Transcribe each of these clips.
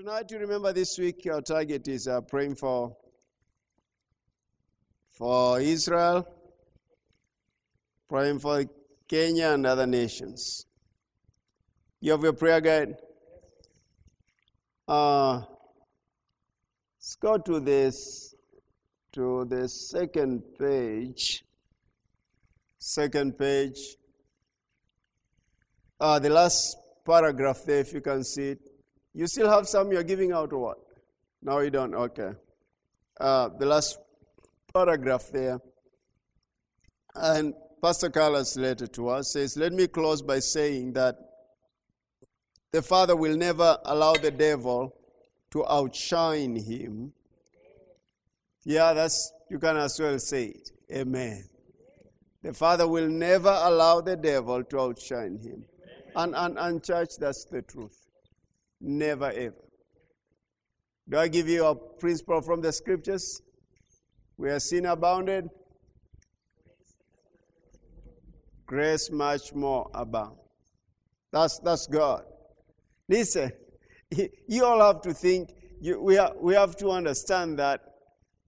Tonight, you remember this week, our target is uh, praying for, for Israel, praying for Kenya and other nations. You have your prayer guide? Uh, let's go to this, to the second page. Second page. Uh, the last paragraph there, if you can see it. You still have some you're giving out or what? No, you don't. Okay. Uh, the last paragraph there. And Pastor Carlos' letter to us says, Let me close by saying that the Father will never allow the devil to outshine him. Yeah, that's, you can as well say it. Amen. The Father will never allow the devil to outshine him. And, and, and church, that's the truth. Never ever. Do I give you a principle from the scriptures? Where sin abounded. Grace much more abound. That's, that's God. Listen, you all have to think, you, we, are, we have to understand that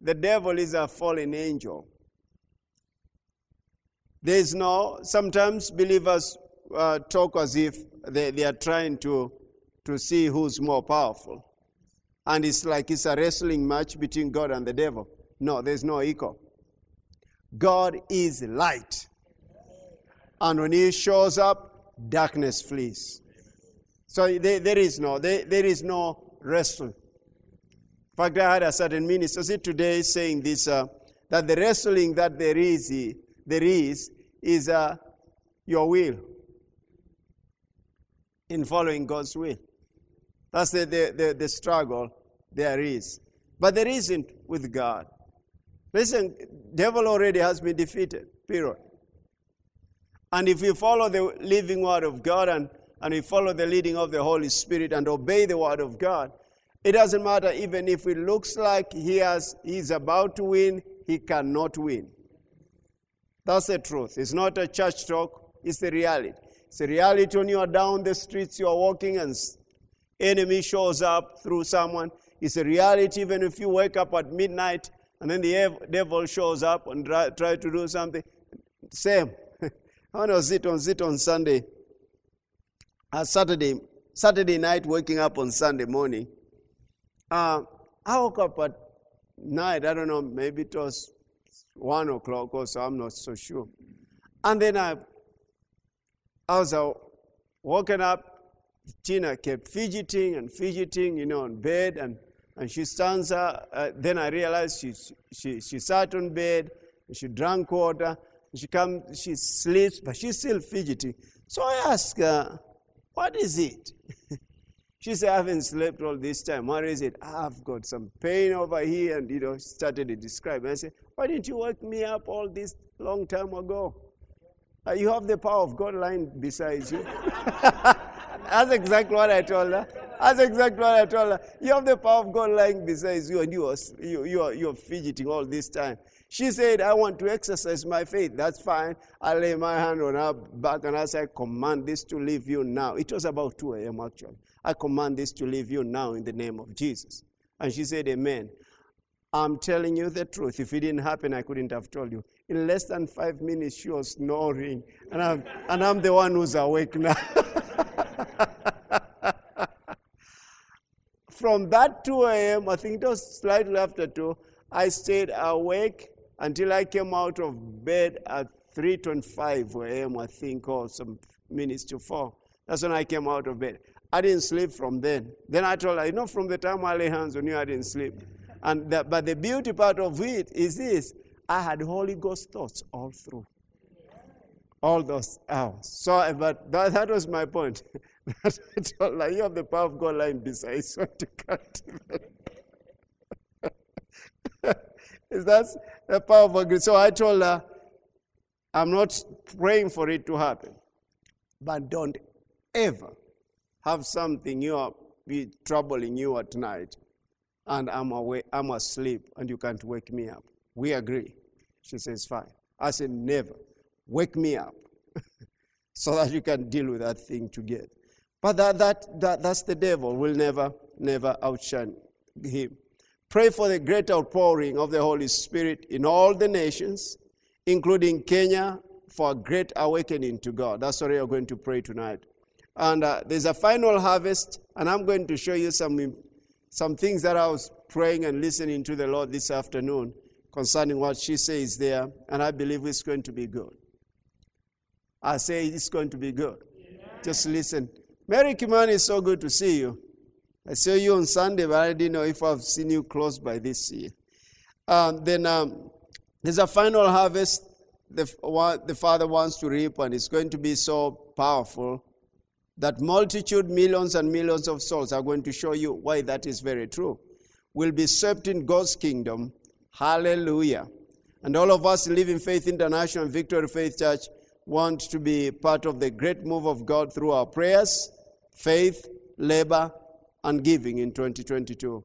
the devil is a fallen angel. There is no, sometimes believers uh, talk as if they, they are trying to to see who's more powerful. And it's like it's a wrestling match between God and the devil. No, there's no equal. God is light. And when he shows up, darkness flees. So there, there is no there, there is no wrestling. In fact, I had a certain minister see today saying this uh, that the wrestling that there is there is is uh, your will in following God's will. That's the, the, the, the struggle there is. But there isn't with God. Listen, devil already has been defeated, period. And if we follow the living word of God and, and we follow the leading of the Holy Spirit and obey the word of God, it doesn't matter even if it looks like he has he's about to win, he cannot win. That's the truth. It's not a church talk, it's the reality. It's the reality when you are down the streets, you are walking and enemy shows up through someone. It's a reality even if you wake up at midnight and then the devil shows up and try, try to do something. Same. I was it on it on Sunday. Uh, Saturday, Saturday night, waking up on Sunday morning. Uh, I woke up at night. I don't know, maybe it was one o'clock or so. I'm not so sure. And then I, I was uh, woken up Tina kept fidgeting and fidgeting, you know, on bed, and, and she stands up. Uh, then I realized she, she, she sat on bed, she drank water, she come, she sleeps, but she's still fidgeting. So I ask her, what is it? she said, I haven't slept all this time. What is it? I've got some pain over here, and, you know, started to describe. And I said, why didn't you wake me up all this long time ago? Uh, you have the power of God lying beside you. That's exactly what I told her. That's exactly what I told her. You have the power of God lying beside you, and you are, you, you are, you are fidgeting all this time. She said, I want to exercise my faith. That's fine. I lay my hand on her back and I said, command this to leave you now. It was about 2 a.m. actually. I command this to leave you now in the name of Jesus. And she said, Amen. I'm telling you the truth. If it didn't happen, I couldn't have told you. In less than five minutes, she was snoring. And I'm, and I'm the one who's awake now. From that 2 a.m., I think it was slightly after 2, I stayed awake until I came out of bed at 3.25 a.m., I think, or some minutes to 4. That's when I came out of bed. I didn't sleep from then. Then I told her, you know, from the time I lay hands on you, I didn't sleep. And but the beauty part of it is this I had Holy Ghost thoughts all through. All those hours. So, but that, that was my point. like you have the power of God lying beside you to cut. Is that the power of God? So I told her, I'm not praying for it to happen, but don't ever have something you are be troubling you at night, and I'm away, I'm asleep, and you can't wake me up. We agree. She says, fine. I said, never. Wake me up so that you can deal with that thing together. But that, that, that, that's the devil. We'll never never outshine him. Pray for the great outpouring of the Holy Spirit in all the nations, including Kenya, for a great awakening to God. That's what we are going to pray tonight. And uh, there's a final harvest, and I'm going to show you some, some things that I was praying and listening to the Lord this afternoon concerning what she says there, and I believe it's going to be good. I say it's going to be good. Just listen. Mary Kimani, it's so good to see you. I saw you on Sunday, but I didn't know if I've seen you close by this year. Um, then um, there's a final harvest the, the Father wants to reap, and it's going to be so powerful that multitude, millions and millions of souls are going to show you why that is very true. Will be served in God's kingdom. Hallelujah. And all of us Living Faith International and Victory Faith Church want to be part of the great move of God through our prayers, faith, labor, and giving in 2022.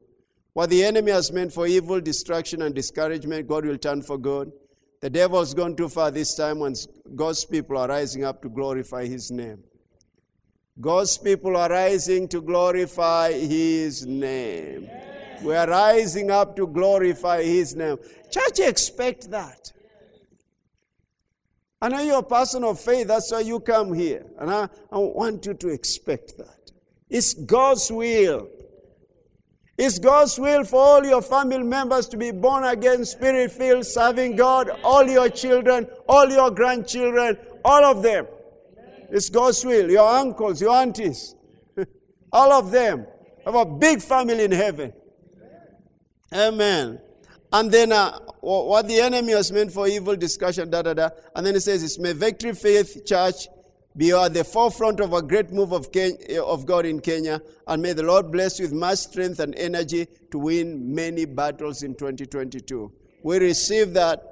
What the enemy has meant for evil, destruction, and discouragement, God will turn for good. The devil's gone too far this time when God's people are rising up to glorify his name. God's people are rising to glorify his name. Yes. We are rising up to glorify his name. Church, expect that. I know you're a person of faith, that's why you come here. And I, I want you to expect that. It's God's will it's God's will for all your family members to be born again, spirit filled, serving God, all your children, all your grandchildren, all of them. It's God's will. Your uncles, your aunties, all of them have a big family in heaven. Amen. And then uh, what the enemy has meant for evil discussion, da da da. And then it says, It's my victory faith church be at the forefront of a great move of, Kenya, of God in Kenya, and may the Lord bless you with much strength and energy to win many battles in 2022. We receive that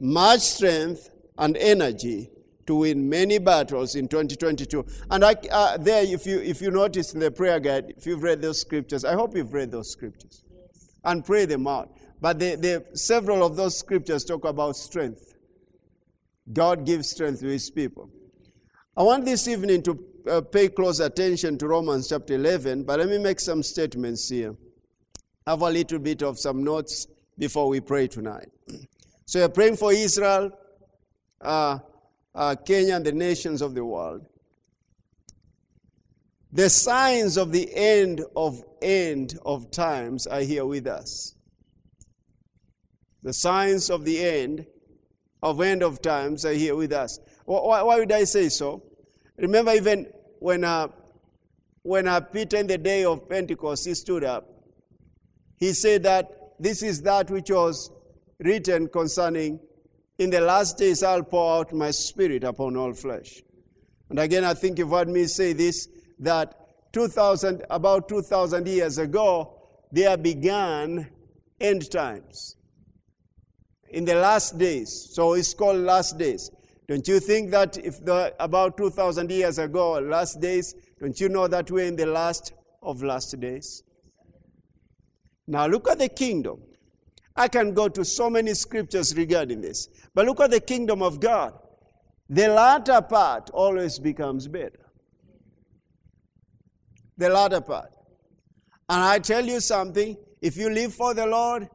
much strength and energy to win many battles in 2022. And I, uh, there, if you, if you notice in the prayer guide, if you've read those scriptures, I hope you've read those scriptures yes. and pray them out. But they, they, several of those scriptures talk about strength. God gives strength to his people. I want this evening to uh, pay close attention to Romans chapter 11, but let me make some statements here. Have a little bit of some notes before we pray tonight. So we're praying for Israel, uh, uh, Kenya, and the nations of the world. The signs of the end of end of times are here with us. The signs of the end of end of times are here with us. Why, why would I say so? Remember, even when, uh, when uh, Peter, in the day of Pentecost, he stood up, he said that this is that which was written concerning, in the last days I'll pour out my spirit upon all flesh. And again, I think you've heard me say this that 2000, about 2,000 years ago, there began end times in the last days. So it's called last days. Don't you think that if the, about 2,000 years ago, last days, don't you know that we're in the last of last days? Now look at the kingdom. I can go to so many scriptures regarding this. But look at the kingdom of God. The latter part always becomes better. The latter part. And I tell you something, if you live for the Lord,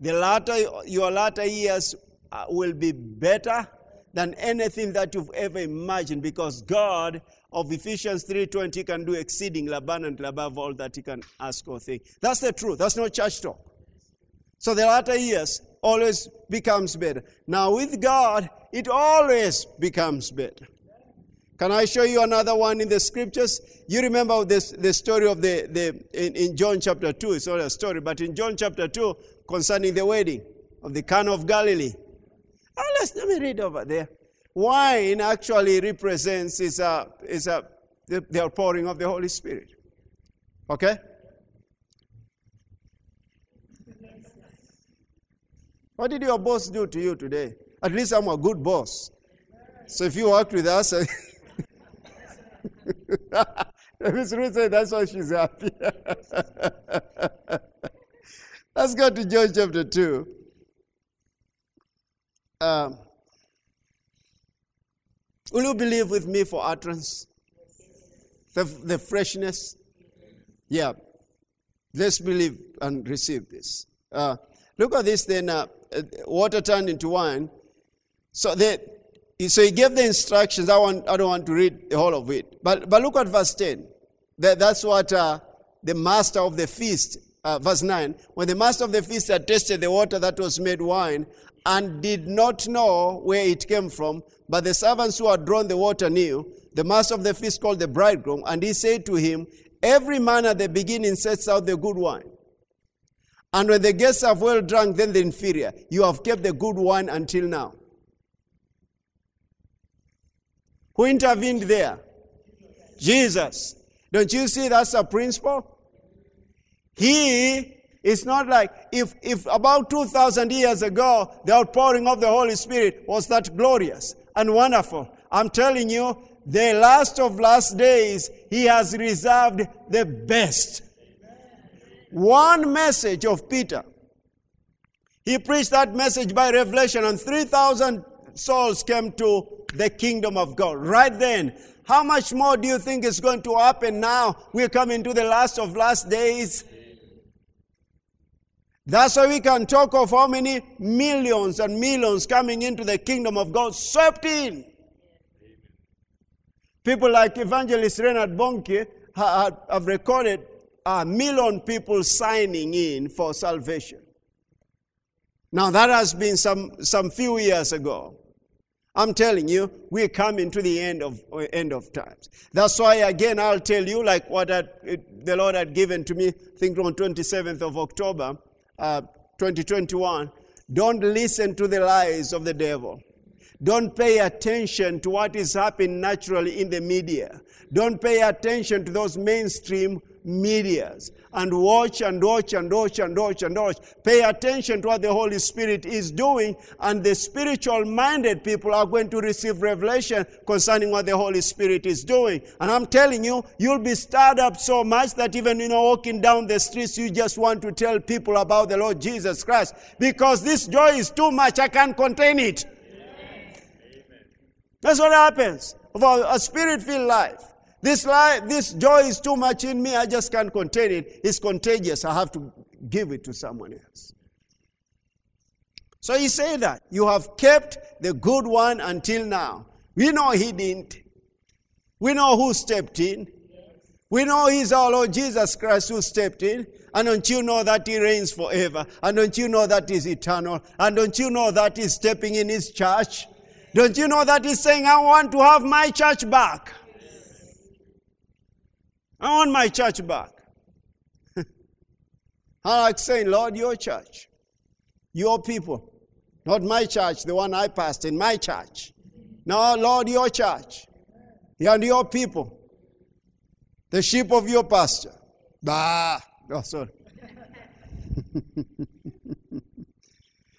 the latter, your latter years uh, will be better than anything that you've ever imagined because God of Ephesians 3.20 can do exceeding abundantly above all that he can ask or think. That's the truth. That's not church talk. So the latter years always becomes better. Now with God, it always becomes better. Can I show you another one in the scriptures? You remember this, the story of the, the in, in John chapter 2. It's not a story, but in John chapter 2 concerning the wedding of the Cana of Galilee. Oh, let's, let me read over there. Wine actually represents is a, is a, the, the outpouring of the Holy Spirit. Okay? What did your boss do to you today? At least I'm a good boss. So if you worked with us, Miss Ruth said that's why she's happy. Let's go to John chapter 2. Um, will you believe with me for utterance? The, the freshness? Yeah. Let's believe and receive this. Uh, look at this then. Uh, uh water turned into wine. So, the, so he gave the instructions. I, want, I don't want to read the whole of it. But, but look at verse 10. That, that's what uh, the master of the feast, uh, verse 9, when the master of the feast had tasted the water that was made wine and did not know where it came from, but the servants who had drawn the water knew, the master of the feast called the bridegroom, and he said to him, Every man at the beginning sets out the good wine. And when the guests have well drunk, then the inferior. You have kept the good wine until now. Who intervened there? Jesus. Don't you see that's a principle? He is not like if, if about 2,000 years ago the outpouring of the Holy Spirit was that glorious and wonderful. I'm telling you, the last of last days, He has reserved the best. One message of Peter. He preached that message by revelation, and 3,000 souls came to the kingdom of God. Right then, how much more do you think is going to happen now? We're coming to the last of last days. That's why we can talk of how many millions and millions coming into the kingdom of God, swept in. People like Evangelist Reinhard Bonnke have recorded a million people signing in for salvation. Now, that has been some, some few years ago. I'm telling you, we're coming to the end of, end of times. That's why, again, I'll tell you, like what I, the Lord had given to me, I think on 27th of October, uh, 2021. Don't listen to the lies of the devil. Don't pay attention to what is happening naturally in the media. Don't pay attention to those mainstream medias and watch and watch and watch and watch and watch. Pay attention to what the Holy Spirit is doing, and the spiritual minded people are going to receive revelation concerning what the Holy Spirit is doing. And I'm telling you, you'll be stirred up so much that even you know walking down the streets, you just want to tell people about the Lord Jesus Christ because this joy is too much. I can't contain it. That's what happens of a spirit filled life. This life, this joy is too much in me. I just can't contain it. It's contagious. I have to give it to someone else. So he said that you have kept the good one until now. We know he didn't. We know who stepped in. We know he's our Lord Jesus Christ who stepped in. And don't you know that he reigns forever? And don't you know that he's eternal? And don't you know that he's stepping in his church? Don't you know that he's saying, I want to have my church back? I want my church back. I like saying, Lord, your church, your people, not my church, the one I passed in my church. No, Lord, your church, and your people, the sheep of your pasture. Bah, oh, sorry.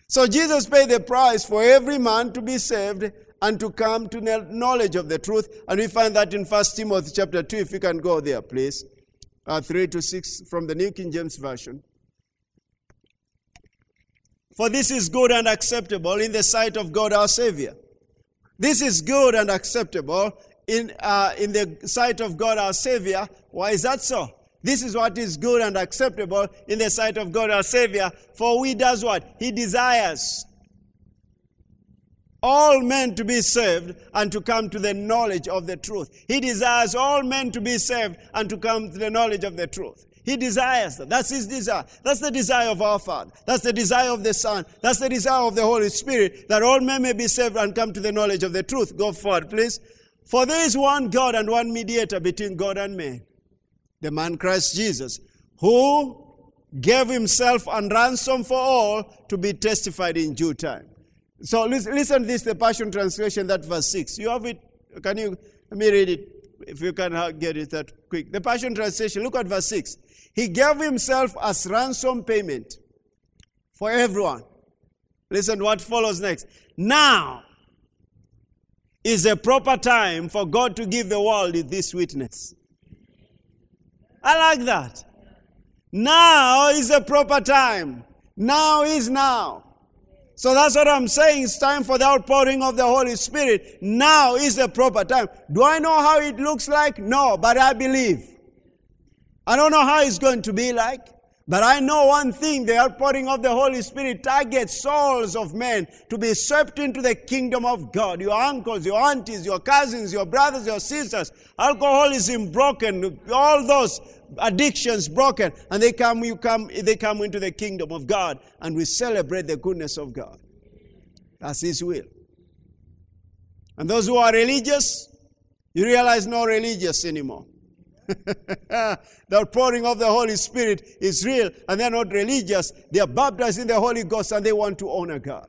so Jesus paid the price for every man to be saved and to come to knowledge of the truth. And we find that in 1 Timothy chapter 2, if you can go there, please. Uh, 3 to 6 from the New King James Version. For this is good and acceptable in the sight of God our Savior. This is good and acceptable in, uh, in the sight of God our Savior. Why is that so? This is what is good and acceptable in the sight of God our Savior. For we does what? He desires all men to be saved and to come to the knowledge of the truth. He desires all men to be saved and to come to the knowledge of the truth. He desires that. That's his desire. That's the desire of our Father. That's the desire of the Son. That's the desire of the Holy Spirit that all men may be saved and come to the knowledge of the truth. Go forward, please. For there is one God and one mediator between God and man, the man Christ Jesus, who gave himself and ransom for all to be testified in due time. So listen, to this, the Passion Translation, that verse 6. You have it? Can you, let me read it, if you can get it that quick. The Passion Translation, look at verse 6. He gave himself as ransom payment for everyone. Listen what follows next. Now is a proper time for God to give the world this witness. I like that. Now is a proper time. Now is now. So that's what I'm saying. It's time for the outpouring of the Holy Spirit. Now is the proper time. Do I know how it looks like? No, but I believe. I don't know how it's going to be like. But I know one thing the outpouring of the Holy Spirit targets souls of men to be swept into the kingdom of God. Your uncles, your aunties, your cousins, your brothers, your sisters, alcoholism broken, all those addictions broken, and they come, you come, they come into the kingdom of God, and we celebrate the goodness of God. That's His will. And those who are religious, you realize no religious anymore. the pouring of the Holy Spirit is real, and they're not religious. They are baptized in the Holy Ghost and they want to honor God.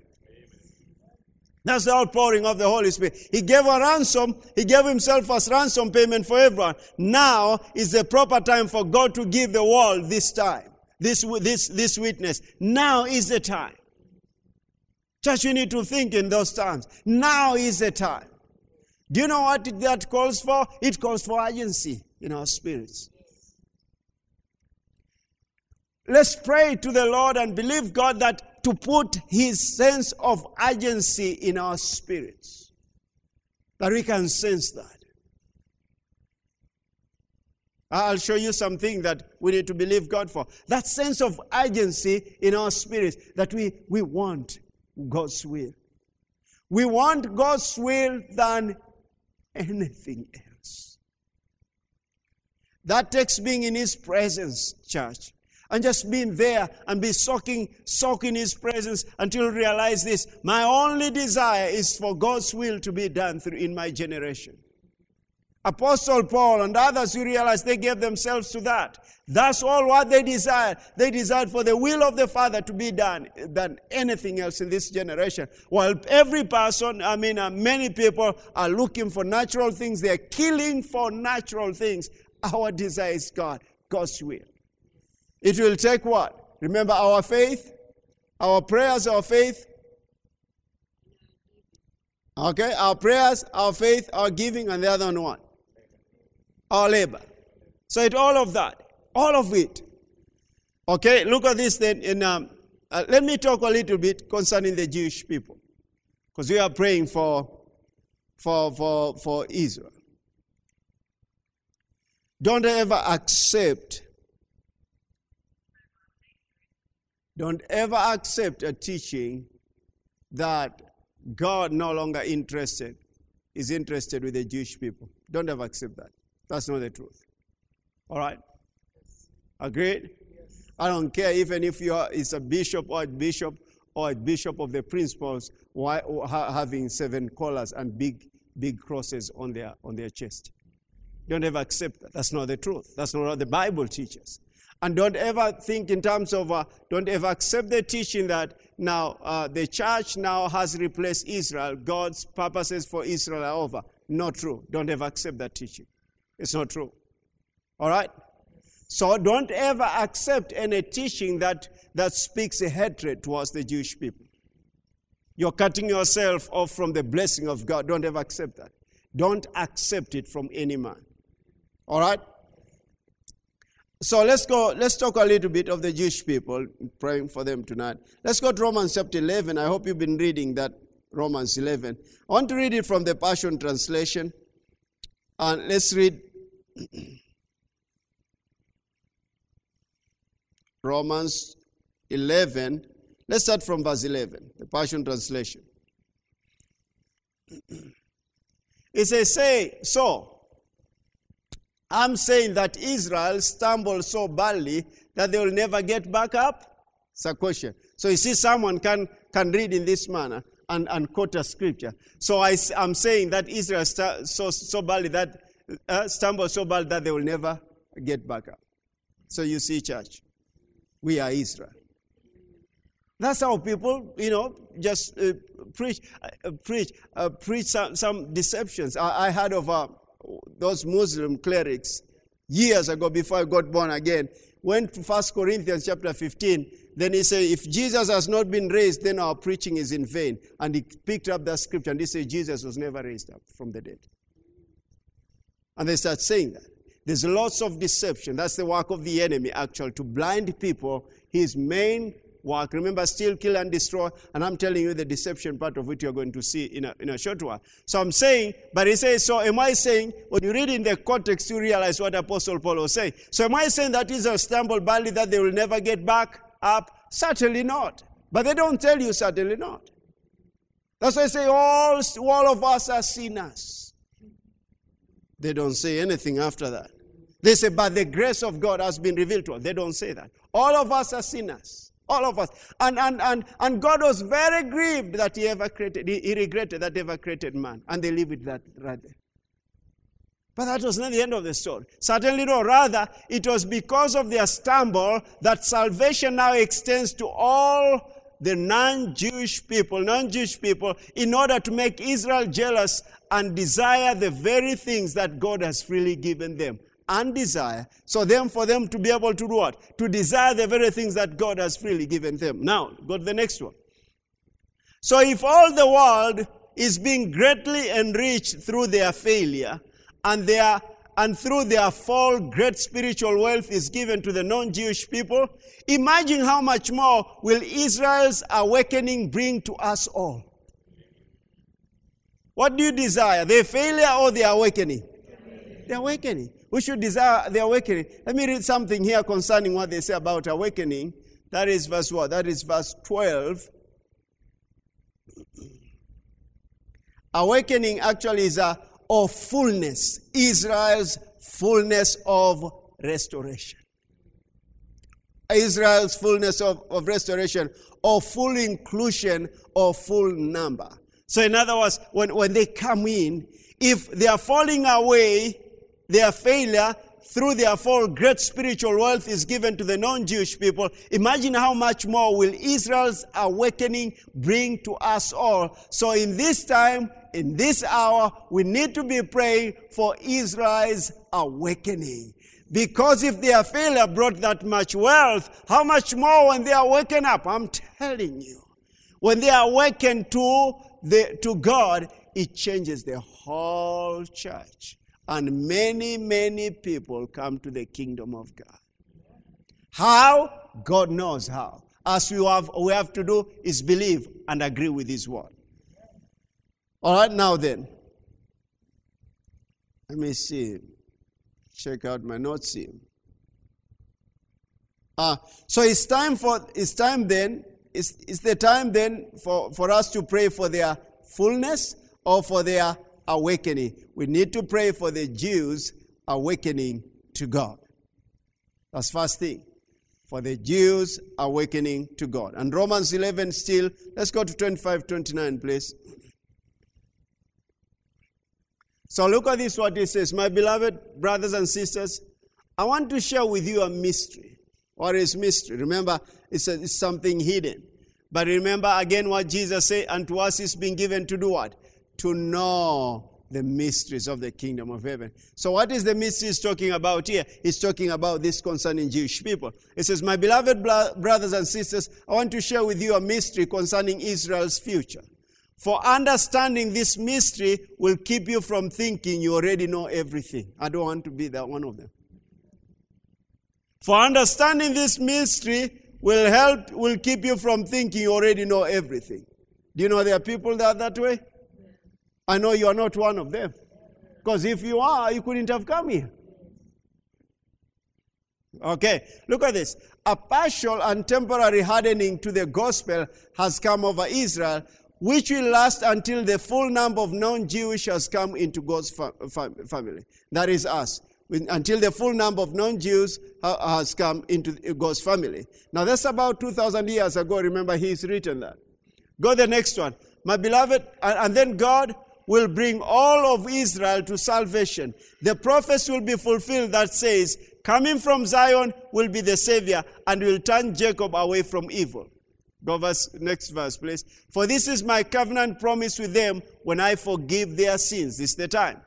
That's the outpouring of the Holy Spirit. He gave a ransom. He gave himself as ransom payment for everyone. Now is the proper time for God to give the world this time, this, this, this witness. Now is the time. Church, you need to think in those terms. Now is the time. Do you know what that calls for? It calls for urgency in our spirits. Let's pray to the Lord and believe God that to put His sense of urgency in our spirits, that we can sense that. I'll show you something that we need to believe God for. That sense of urgency in our spirits that we, we want God's will. We want God's will than anything else. That takes being in His presence, church. And just being there and be soaking, soaking His presence until you realize this. My only desire is for God's will to be done through in my generation. Apostle Paul and others, you realize they gave themselves to that. That's all what they desired. They desired for the will of the Father to be done than anything else in this generation. While every person, I mean, uh, many people are looking for natural things, they are killing for natural things. Our desire is God, God's will. It will take what? Remember our faith, our prayers, our faith. Okay, our prayers, our faith, our giving, and the other one what? our labor. So it all of that, all of it. Okay, look at this then. In, um, uh, let me talk a little bit concerning the Jewish people, because we are praying for, for, for, for Israel. Don't ever accept, don't ever accept a teaching that God no longer interested is interested with the Jewish people. Don't ever accept that. That's not the truth. All right? Agreed? I don't care even if you are is a bishop or a bishop or a bishop of the principles why, having seven collars and big big crosses on their on their chest. Don't ever accept that. That's not the truth. That's not what the Bible teaches. And don't ever think in terms of, uh, don't ever accept the teaching that now uh, the church now has replaced Israel. God's purposes for Israel are over. Not true. Don't ever accept that teaching. It's not true. All right? So don't ever accept any teaching that, that speaks hatred towards the Jewish people. You're cutting yourself off from the blessing of God. Don't ever accept that. Don't accept it from any man. All right? So let's go, let's talk a little bit of the Jewish people, praying for them tonight. Let's go to Romans chapter 11. I hope you've been reading that, Romans 11. I want to read it from the Passion Translation. And let's read Romans 11. Let's start from verse 11, the Passion Translation. It says, Say, so, I'm saying that Israel stumbled so badly that they will never get back up? It's a question. So you see, someone can, can read in this manner and, and quote a scripture. So I, I'm saying that Israel st- so, so badly that uh, stumble so bad that they will never get back up. So you see, church, we are Israel. That's how people, you know, just uh, preach, uh, preach, uh, preach some, some deceptions. I, I heard of uh, those Muslim clerics years ago before I got born again. Went to First Corinthians chapter 15. Then he said, if Jesus has not been raised, then our preaching is in vain. And he picked up that scripture and he said, Jesus was never raised up from the dead. And they start saying that. There's lots of deception. That's the work of the enemy, actually, to blind people. His main work. Remember, steal, kill, and destroy. And I'm telling you the deception part of it you're going to see in a, in a short while. So I'm saying, but he says, so am I saying, when you read in the context, you realize what Apostle Paul was saying. So am I saying that Israel stumbled badly, that they will never get back up? Certainly not. But they don't tell you, certainly not. That's why I say all, all of us are sinners. They don't say anything after that. They say, but the grace of God has been revealed to us. They don't say that. All of us are sinners. All of us. And, and, and, and God was very grieved that he ever created, he, he regretted that ever created man. And they leave it that right there. But that was not the end of the story. Certainly no. Rather, it was because of their stumble that salvation now extends to all the non Jewish people, non Jewish people, in order to make Israel jealous and desire the very things that God has freely given them and desire. So then for them to be able to do what? To desire the very things that God has freely given them. Now, go to the next one. So if all the world is being greatly enriched through their failure and their and through their fall, great spiritual wealth is given to the non Jewish people. Imagine how much more will Israel's awakening bring to us all. What do you desire, the failure or the awakening? The awakening. We should desire the awakening. Let me read something here concerning what they say about awakening. That is verse what? That is verse 12. Awakening actually is a of fullness, Israel's fullness of restoration. Israel's fullness of, of restoration, or full inclusion, or full number. So, in other words, when, when they come in, if they are falling away, their failure through their fall, great spiritual wealth is given to the non Jewish people. Imagine how much more will Israel's awakening bring to us all. So, in this time, in this hour, we need to be praying for Israel's awakening. Because if their failure brought that much wealth, how much more when they are awaken up? I'm telling you. When they awaken to, the, to God, it changes the whole church. And many, many people come to the kingdom of God. How? God knows how. As we have, we have to do is believe and agree with His word. All right, now then. Let me see. Check out my notes here. Ah, so it's time for it's time then. It's, it's the time then for, for us to pray for their fullness or for their awakening. We need to pray for the Jews awakening to God. That's first thing. For the Jews awakening to God. And Romans 11 still, let's go to 25, 29, please. So look at this, what it says. My beloved brothers and sisters, I want to share with you a mystery. What is mystery? Remember, it's, a, it's something hidden. But remember again what Jesus said, and to us is being given to do what? To know the mysteries of the kingdom of heaven. So, what is the mystery he's talking about here? He's talking about this concerning Jewish people. He says, My beloved brothers and sisters, I want to share with you a mystery concerning Israel's future. For understanding this mystery will keep you from thinking you already know everything. I don't want to be that one of them. For understanding this mystery will help, will keep you from thinking you already know everything. Do you know there are people that are that way? I know you are not one of them. Because if you are, you couldn't have come here. Okay, look at this. A partial and temporary hardening to the gospel has come over Israel, which will last until the full number of non Jewish has come into God's family. That is us. Until the full number of non Jews has come into God's family. Now, that's about 2,000 years ago. Remember, He's written that. Go the next one. My beloved, and then God will bring all of Israel to salvation. The prophecy will be fulfilled that says, Coming from Zion will be the Savior and will turn Jacob away from evil. Go verse, next verse, please. For this is my covenant promise with them when I forgive their sins. This is the time.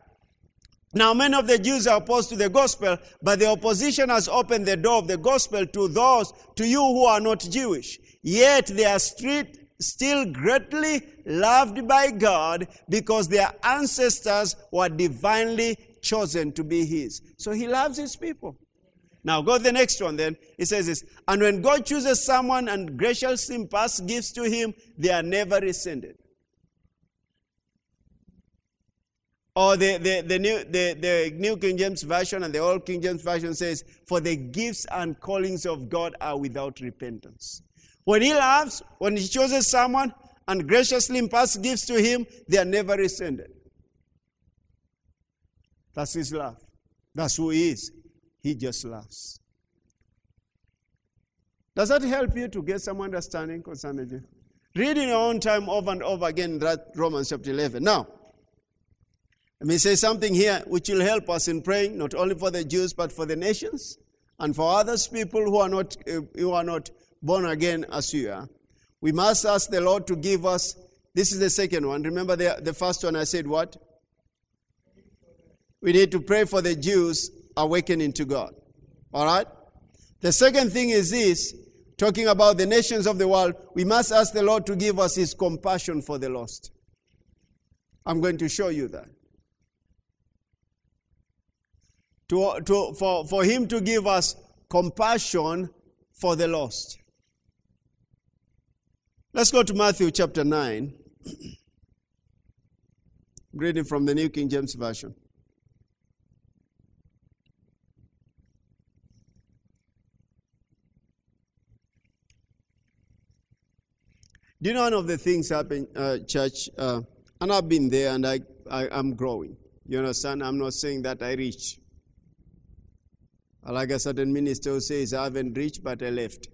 Now, many of the Jews are opposed to the gospel, but the opposition has opened the door of the gospel to those, to you who are not Jewish. Yet they are street, still greatly loved by God because their ancestors were divinely chosen to be His. So He loves His people. Now go to the next one then. It says this. And when God chooses someone and graciously pass gifts to him, they are never rescinded. Or the, the, the, new, the, the New King James Version and the Old King James Version says, For the gifts and callings of God are without repentance. When He loves, when He chooses someone and graciously imparts gifts to Him, they are never rescinded. That's His love. That's who He is. He just loves. Does that help you to get some understanding concerning it? Read in your own time over and over again that Romans chapter 11. Now, let me say something here which will help us in praying, not only for the Jews, but for the nations and for others people who are not, uh, who are not born again as you are. We must ask the Lord to give us. This is the second one. Remember the, the first one I said what? We need to pray for the Jews awakening to God. All right? The second thing is this talking about the nations of the world, we must ask the Lord to give us his compassion for the lost. I'm going to show you that to, to, for, for him to give us compassion for the lost. Let's go to Matthew chapter 9. Reading from the New King James Version. Do you know one of the things happen, uh, church? Uh, and I've been there and I, I, I'm growing. You understand? I'm not saying that I reach. Like a certain minister who says, I haven't reached, but I left.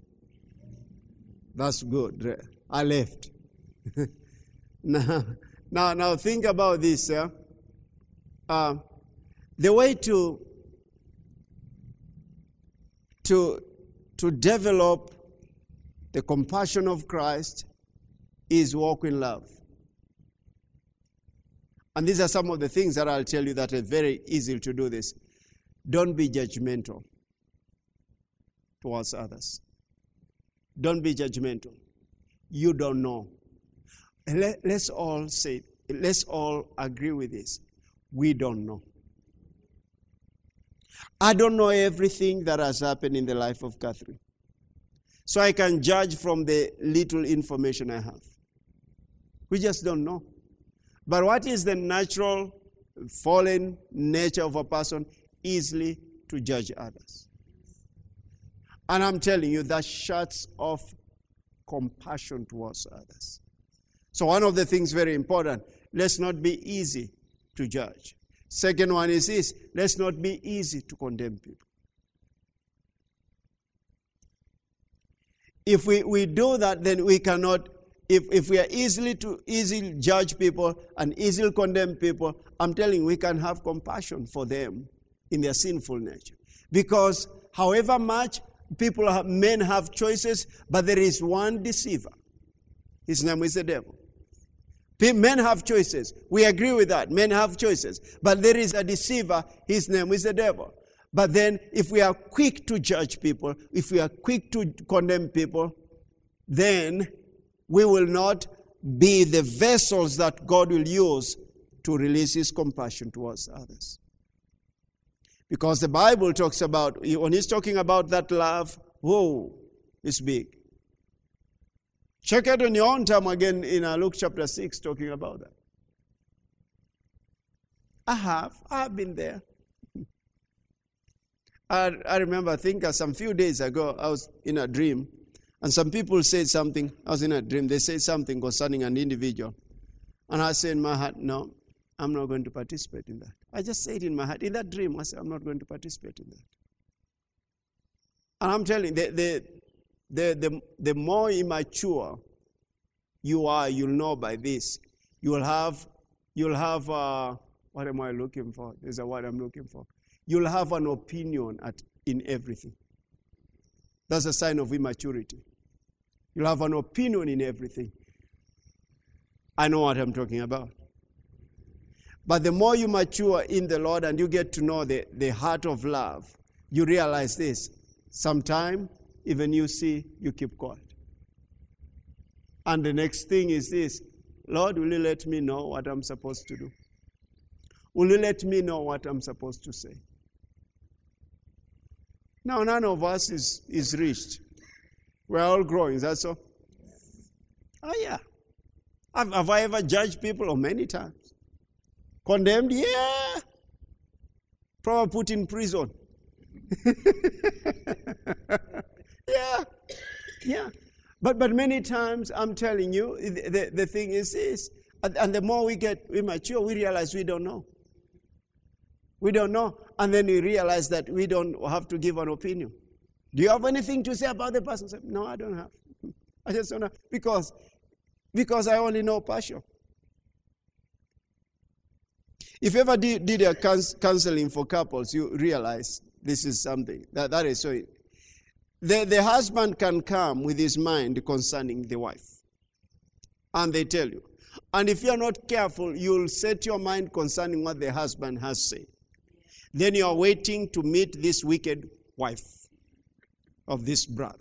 That's good. I left. now, now, now, think about this. Uh, uh, the way to, to, to develop the compassion of Christ is walk in love. And these are some of the things that I'll tell you that are very easy to do this. Don't be judgmental towards others. Don't be judgmental. You don't know. Let, us all say, let's all agree with this. We don't know. I don't know everything that has happened in the life of Catherine. So I can judge from the little information I have. We just don't know. But what is the natural fallen nature of a person? easily to judge others. And I'm telling you, that shuts off compassion towards others. So, one of the things very important let's not be easy to judge. Second one is this let's not be easy to condemn people. If we, we do that, then we cannot, if, if we are easily to easily judge people and easily condemn people, I'm telling you, we can have compassion for them in their sinful nature. Because however much people have, men have choices, but there is one deceiver. His name is the devil. Men have choices. We agree with that. Men have choices. But there is a deceiver. His name is the devil. But then, if we are quick to judge people, if we are quick to condemn people, then we will not be the vessels that God will use to release His compassion towards others. Because the Bible talks about, when he's talking about that love, whoa, it's big. Check it on your own time again in uh, Luke chapter 6, talking about that. I have. I have been there. I, I remember, I think uh, some few days ago, I was in a dream, and some people said something. I was in a dream. They said something concerning an individual. And I said in my heart, no, I'm not going to participate in that. I just said in my heart, in that dream, I said, I'm not going to participate in that. And I'm telling you, the, the, the, the, the more immature you are, you'll know by this. You'll have, you'll have, uh, what am I looking for? There's a word I'm looking for. You'll have an opinion at, in everything. That's a sign of immaturity. You'll have an opinion in everything. I know what I'm talking about. But the more you mature in the Lord and you get to know the, the heart of love, you realize this. Sometime, even you see, you keep quiet. And the next thing is this Lord, will you let me know what I'm supposed to do? Will you let me know what I'm supposed to say? Now, none of us is, is reached. We're all growing, is that so? Oh, yeah. Have, have I ever judged people? Oh, many times. Condemned? Yeah. Probably put in prison. yeah. Yeah. But, but many times, I'm telling you, the, the, the thing is this. And, and the more we get we mature, we realize we don't know. We don't know. And then we realize that we don't have to give an opinion. Do you have anything to say about the person? No, I don't have. I just don't know. Because, because I only know partial. If you ever did, did a counseling for couples, you realize this is something that, that is so. The, the husband can come with his mind concerning the wife. And they tell you. And if you're not careful, you'll set your mind concerning what the husband has said. Then you are waiting to meet this wicked wife of this brother.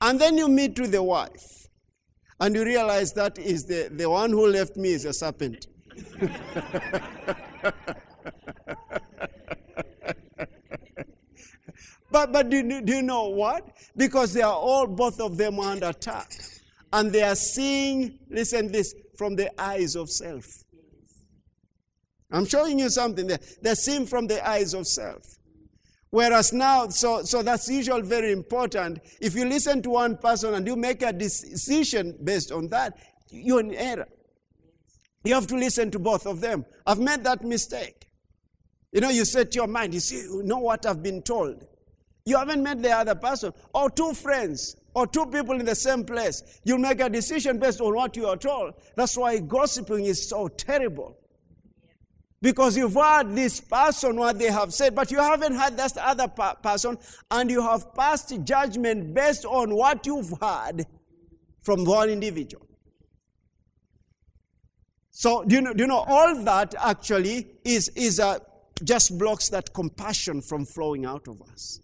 And then you meet with the wife. And you realize that is the, the one who left me is a serpent. but but do, do you know what? Because they are all, both of them, are under attack. And they are seeing, listen this, from the eyes of self. I'm showing you something there. They're seeing from the eyes of self. Whereas now, so, so that's usually very important. If you listen to one person and you make a decision based on that, you're in error. You have to listen to both of them. I've made that mistake. You know, you set your mind, you see, you know what I've been told. You haven't met the other person, or two friends, or two people in the same place. You make a decision based on what you are told. That's why gossiping is so terrible. Because you've heard this person, what they have said, but you haven't heard that other person, and you have passed judgment based on what you've heard from one individual. So, do you know, do you know all that actually is, is a, just blocks that compassion from flowing out of us.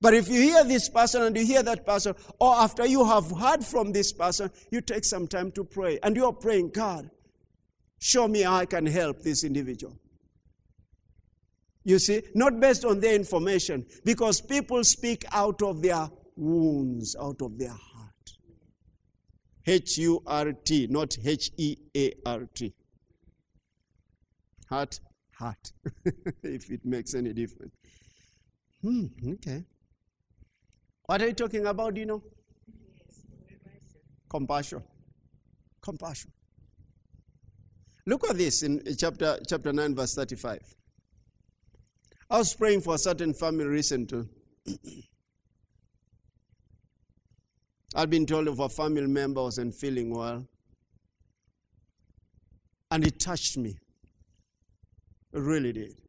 But if you hear this person and you hear that person, or after you have heard from this person, you take some time to pray. And you're praying, God, show me how I can help this individual. You see, not based on their information, because people speak out of their wounds, out of their. H U R T, not H E A R T. Heart, heart, if it makes any difference. Hmm, okay. What are you talking about, you know? Compassion. Compassion. Look at this in chapter, chapter 9, verse 35. I was praying for a certain family recently. I'd been told of a family member wasn't feeling well. And it touched me. It really did.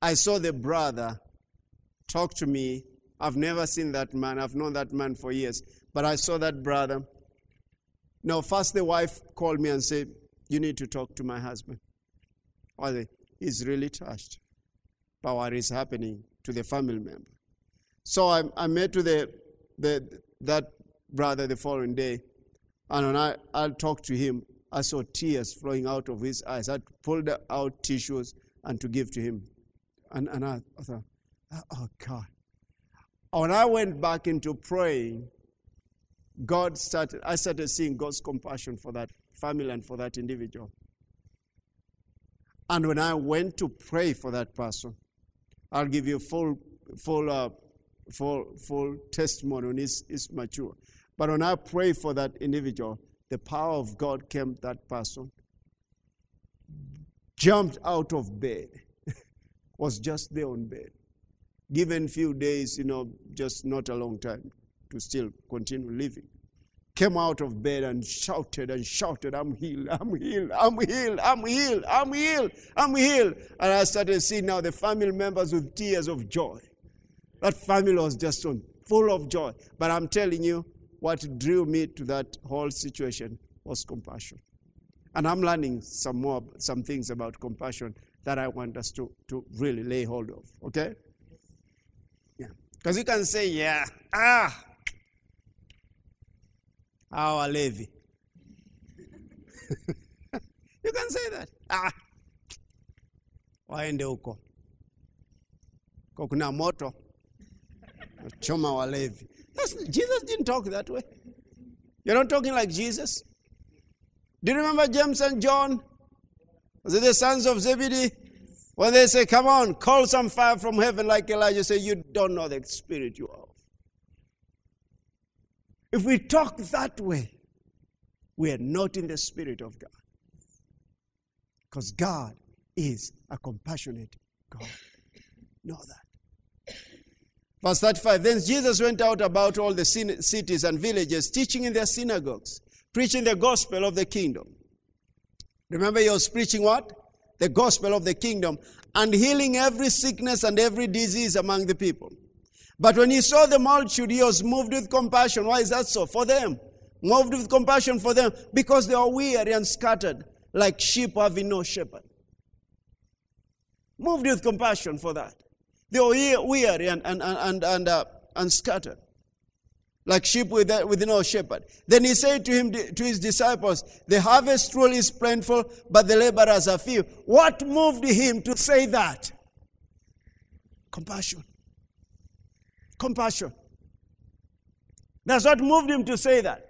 I saw the brother talk to me I've never seen that man. I've known that man for years. But I saw that brother. Now, first the wife called me and said, You need to talk to my husband. Well, he's really touched by what is happening to the family member. So I, I met with the, the, that brother the following day, and when I, I talked to him, I saw tears flowing out of his eyes. I pulled out tissues and to give to him. And, and I, thought, oh God, when I went back into praying, God started, I started seeing God's compassion for that family and for that individual. And when I went to pray for that person, I'll give you full, full, uh, full, full testimony when it's, it's mature. But when I pray for that individual, the power of God came that person, jumped out of bed, was just there on bed given few days, you know, just not a long time to still continue living. Came out of bed and shouted and shouted, I'm healed, I'm healed, I'm healed, I'm healed, I'm healed, I'm healed. And I started seeing now the family members with tears of joy. That family was just on, full of joy. But I'm telling you, what drew me to that whole situation was compassion. And I'm learning some more, some things about compassion that I want us to, to really lay hold of. Okay? Yeah. Because you can say, yeah, ah, our levy. you can say that. Ah, waende huko. Kwa moto, Choma walevi. That's, Jesus didn't talk that way. You're not talking like Jesus. Do you remember James and John? Was it the sons of Zebedee? When they say, Come on, call some fire from heaven, like Elijah said, You don't know the spirit you have. If we talk that way, we are not in the spirit of God. Because God is a compassionate God. Know that. Verse 35 Then Jesus went out about all the cities and villages, teaching in their synagogues, preaching the gospel of the kingdom. Remember, he was preaching what? The gospel of the kingdom and healing every sickness and every disease among the people. But when he saw the multitude, he was moved with compassion. Why is that so? For them. Moved with compassion for them because they are weary and scattered like sheep having no shepherd. Moved with compassion for that. They are weary and, and, and, and, uh, and scattered like sheep with, with no shepherd. Then he said to him, to his disciples, the harvest truly is plentiful, but the laborers are few. What moved him to say that? Compassion. Compassion. That's what moved him to say that.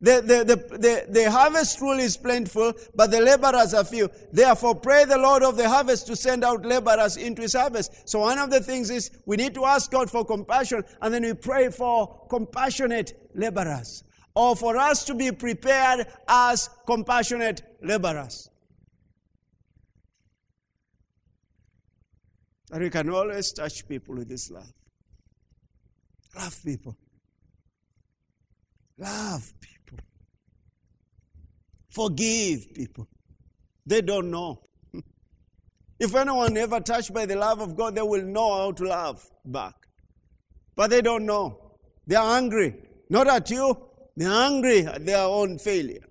The, the, the, the, the harvest truly is plentiful, but the laborers are few. Therefore, pray the Lord of the harvest to send out laborers into his harvest. So, one of the things is we need to ask God for compassion, and then we pray for compassionate laborers, or for us to be prepared as compassionate laborers. And we can always touch people with this love. Love people. Love people. Forgive people. They don't know. If anyone ever touched by the love of God, they will know how to love back. But they don't know. They are angry. Not at you, they're angry at their own failure.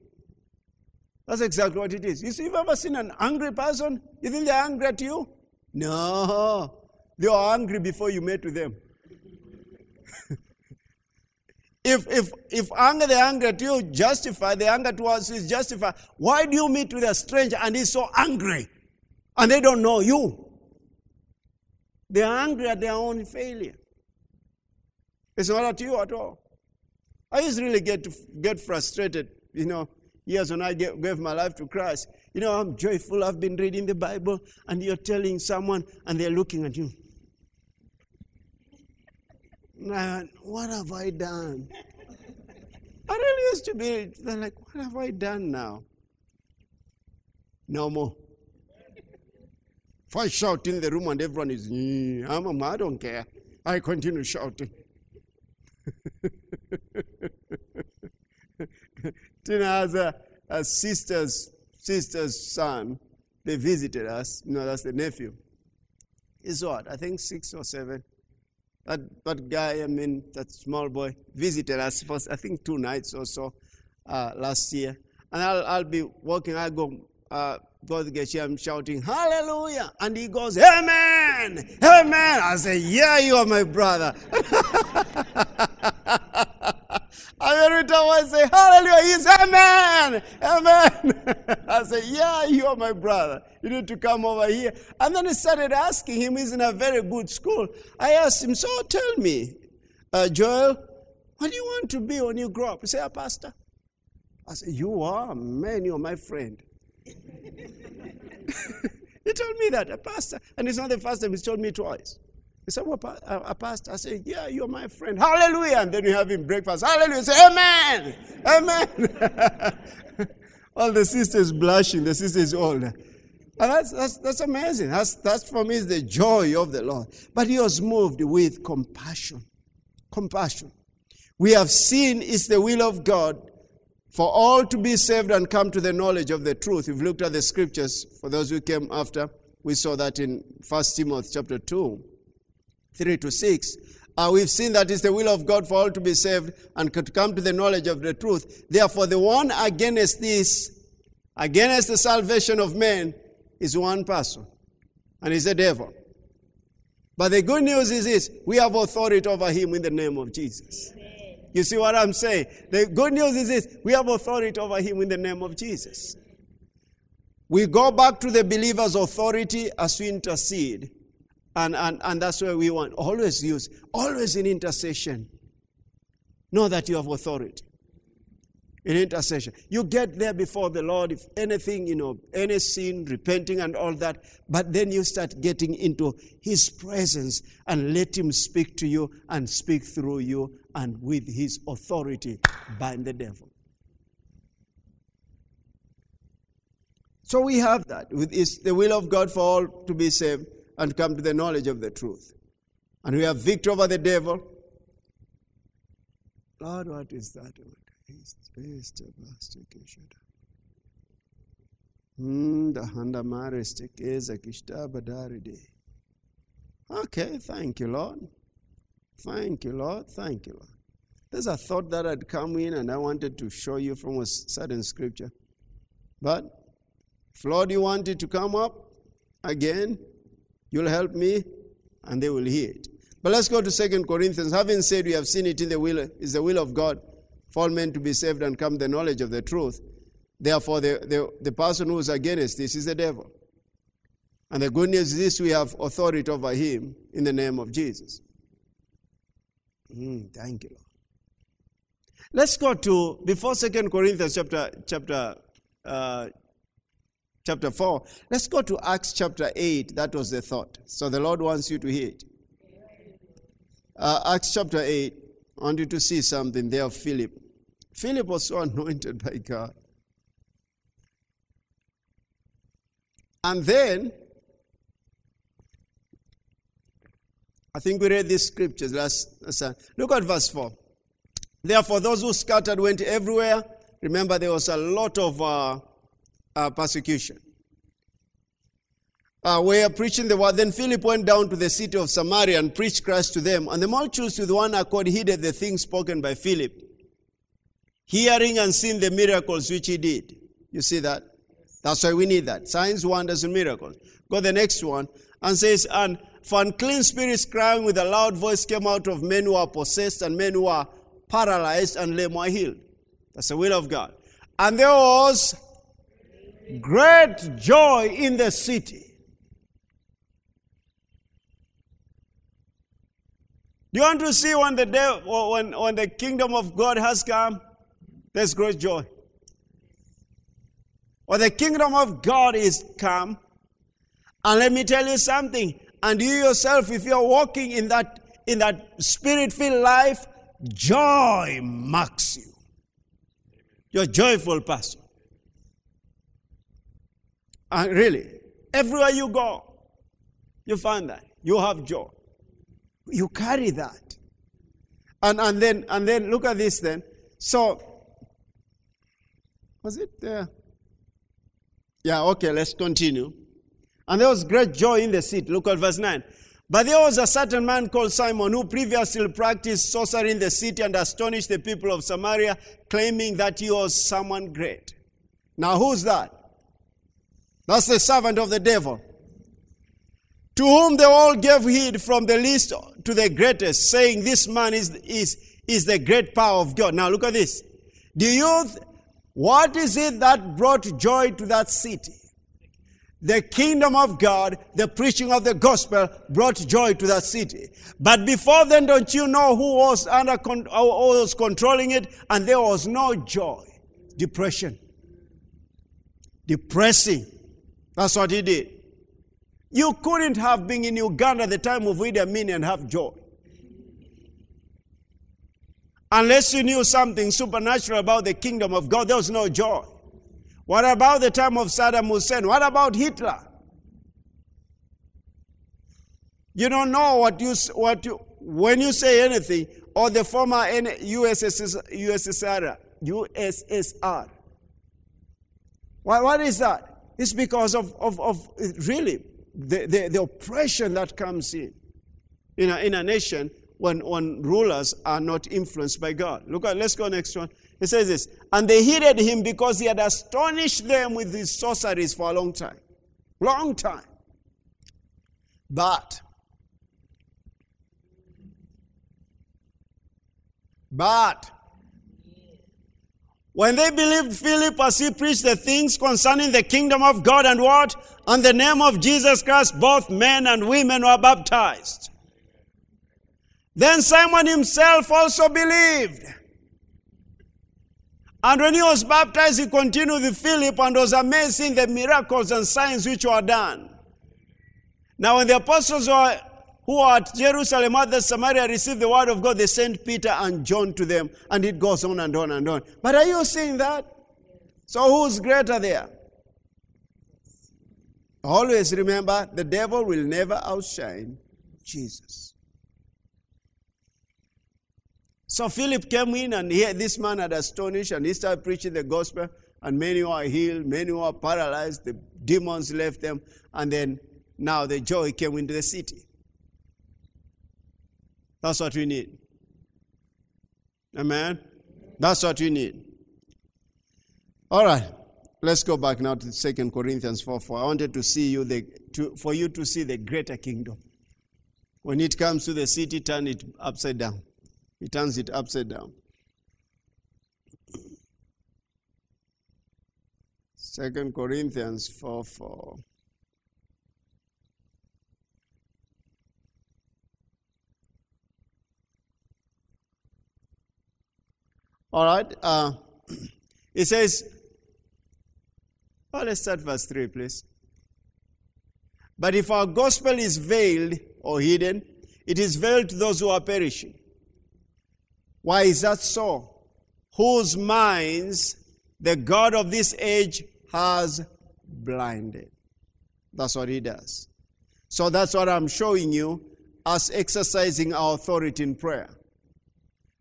That's exactly what it is. You see, you've ever seen an angry person? You think they're angry at you? No. They are angry before you met with them. If, if, if anger, the anger to you justify, the anger towards is justified, why do you meet with a stranger and he's so angry and they don't know you? They are angry at their own failure. It's not at you at all. I used to really get, get frustrated, you know, years when I gave, gave my life to Christ. You know, I'm joyful, I've been reading the Bible, and you're telling someone, and they're looking at you. Man, what have I done? I really used to be they're like, what have I done now? No more. I shout in the room and everyone is, mm, I'm a, I don't care. I continue shouting. Tina has a, a sister's sister's son. They visited us. Know, that's the nephew. He's what? I think six or seven. That, that guy, I mean, that small boy, visited us for, I think, two nights or so uh, last year. And I'll, I'll be walking, I go, uh, go to get I'm shouting, Hallelujah. And he goes, Amen, Amen. I say, Yeah, you are my brother. And every time I say hallelujah, he's amen, amen. I say, yeah, you are my brother. You need to come over here. And then I started asking him, he's in a very good school. I asked him, so tell me, uh, Joel, what do you want to be when you grow up? He said, a pastor. I said, you are, man, you're my friend. He told me that, a pastor. And it's not the first time he's told me twice. He said, well, a pastor. I said, yeah, you're my friend. Hallelujah. And then you have him breakfast. Hallelujah. Say, amen. Amen. All the sisters blushing. The sisters older. And that's, that's, that's amazing. That's, that's for me is the joy of the Lord. But he was moved with compassion. Compassion. We have seen it's the will of God for all to be saved and come to the knowledge of the truth. We've looked at the scriptures. For those who came after, we saw that in 1 Timothy chapter 2. 3 to 6. Uh, we've seen that it's the will of God for all to be saved and to come to the knowledge of the truth. Therefore, the one against this, against the salvation of men, is one person, and he's the devil. But the good news is this we have authority over him in the name of Jesus. You see what I'm saying? The good news is this we have authority over him in the name of Jesus. We go back to the believer's authority as we intercede And, and, and that's where we want. Always use, always in intercession. Know that you have authority in intercession. You get there before the Lord, if anything, you know, any sin, repenting and all that, but then you start getting into His presence and let Him speak to you and speak through you and with His authority bind the devil. So we have that. It's the will of God for all to be saved and come to the knowledge of the truth. And we have victory over the devil. Lord, what is that? Okay, thank you, Lord. Thank you, Lord. Thank you, Lord. There's a thought that had come in and I wanted to show you from a certain scripture. But if Lord you want it to come up again, you'll help me and they will hear it. But let's go to Second Corinthians. Having said we have seen it in the will is the will of God for all men to be saved and come the knowledge of the truth. Therefore, the, the, the person who is against this is the devil. And the good news is this we have authority over him in the name of Jesus. Mm, thank you, Lord. Let's go to before Second Corinthians chapter chapter uh, chapter four. Let's go to Acts chapter eight. That was the thought. So the Lord wants you to hear it. Uh, Acts chapter eight. I want you to see something there of Philip. Philip was so anointed by God. And then, I think we read these scriptures last, last Look at verse 4. Therefore, those who scattered went everywhere. Remember, there was a lot of uh, uh, persecution. Uh, were preaching the word. Then Philip went down to the city of Samaria and preached Christ to them. And the multitudes with one accord heeded the things spoken by Philip, hearing and seeing the miracles which he did. You see that? That's why we need that. Signs, wonders, and miracles. Go the next one and says, And for unclean spirits crying with a loud voice came out of men who are possessed and men who are paralyzed and lame were healed. That's the will of God. And there was great joy in the city. Do you want to see when the day, when, when the kingdom of God has come? There's great joy. When the kingdom of God is come, and let me tell you something, and you yourself, if you're walking in that in that spirit-filled life, Joy marks you. You're a joyful person. And uh, really, everywhere you go, you find that. You have joy. You carry that. And, and then and then look at this then. So was it there? Yeah, okay, let's continue. And there was great joy in the city. Look at verse 9. But there was a certain man called Simon who previously practiced sorcery in the city and astonished the people of Samaria, claiming that he was someone great. Now, who's that? That's the servant of the devil. To whom they all gave heed from the least to the greatest, saying, This man is, is, is the great power of God. Now, look at this. Do you, th- what is it that brought joy to that city? The kingdom of God, the preaching of the gospel brought joy to that city. But before then, don't you know who was under con- was controlling it? And there was no joy. Depression. Depressing. That's what he did. You couldn't have been in Uganda at the time of Idi Amin and have joy. Unless you knew something supernatural about the kingdom of God, there was no joy. What about the time of Saddam Hussein? What about Hitler? You don't know what you, what you, when you say anything, or the former USSR, USSR, USSR. What, what is that? It's because of, of, of really the, the, the oppression that comes in in a, in a nation when, when rulers are not influenced by God. Look at, let's go next one. He says this, and they heeded him because he had astonished them with his sorceries for a long time. Long time. But, but, When they believed Philip as he preached the things concerning the kingdom of God and what? And the name of Jesus Christ, both men and women were baptized. Then Simon himself also believed. And when he was baptized, he continued with Philip and was amazing the miracles and signs which were done. Now, when the apostles were, who were at Jerusalem, other Samaria received the word of God, they sent Peter and John to them, and it goes on and on and on. But are you seeing that? So, who's greater there? Always remember the devil will never outshine Jesus. So Philip came in and he, this man had astonished and he started preaching the gospel and many were healed, many were paralyzed, the demons left them, and then now the joy came into the city. That's what we need. Amen? That's what we need. All right. Let's go back now to 2 Corinthians 4 4. I wanted to see you the, to, for you to see the greater kingdom. When it comes to the city, turn it upside down. He turns it upside down. Second Corinthians 4 4. All right. Uh, it says, oh, let's start verse 3, please. But if our gospel is veiled or hidden, it is veiled to those who are perishing why is that so? Whose minds the God of this age has blinded. That's what he does. So that's what I'm showing you as exercising our authority in prayer.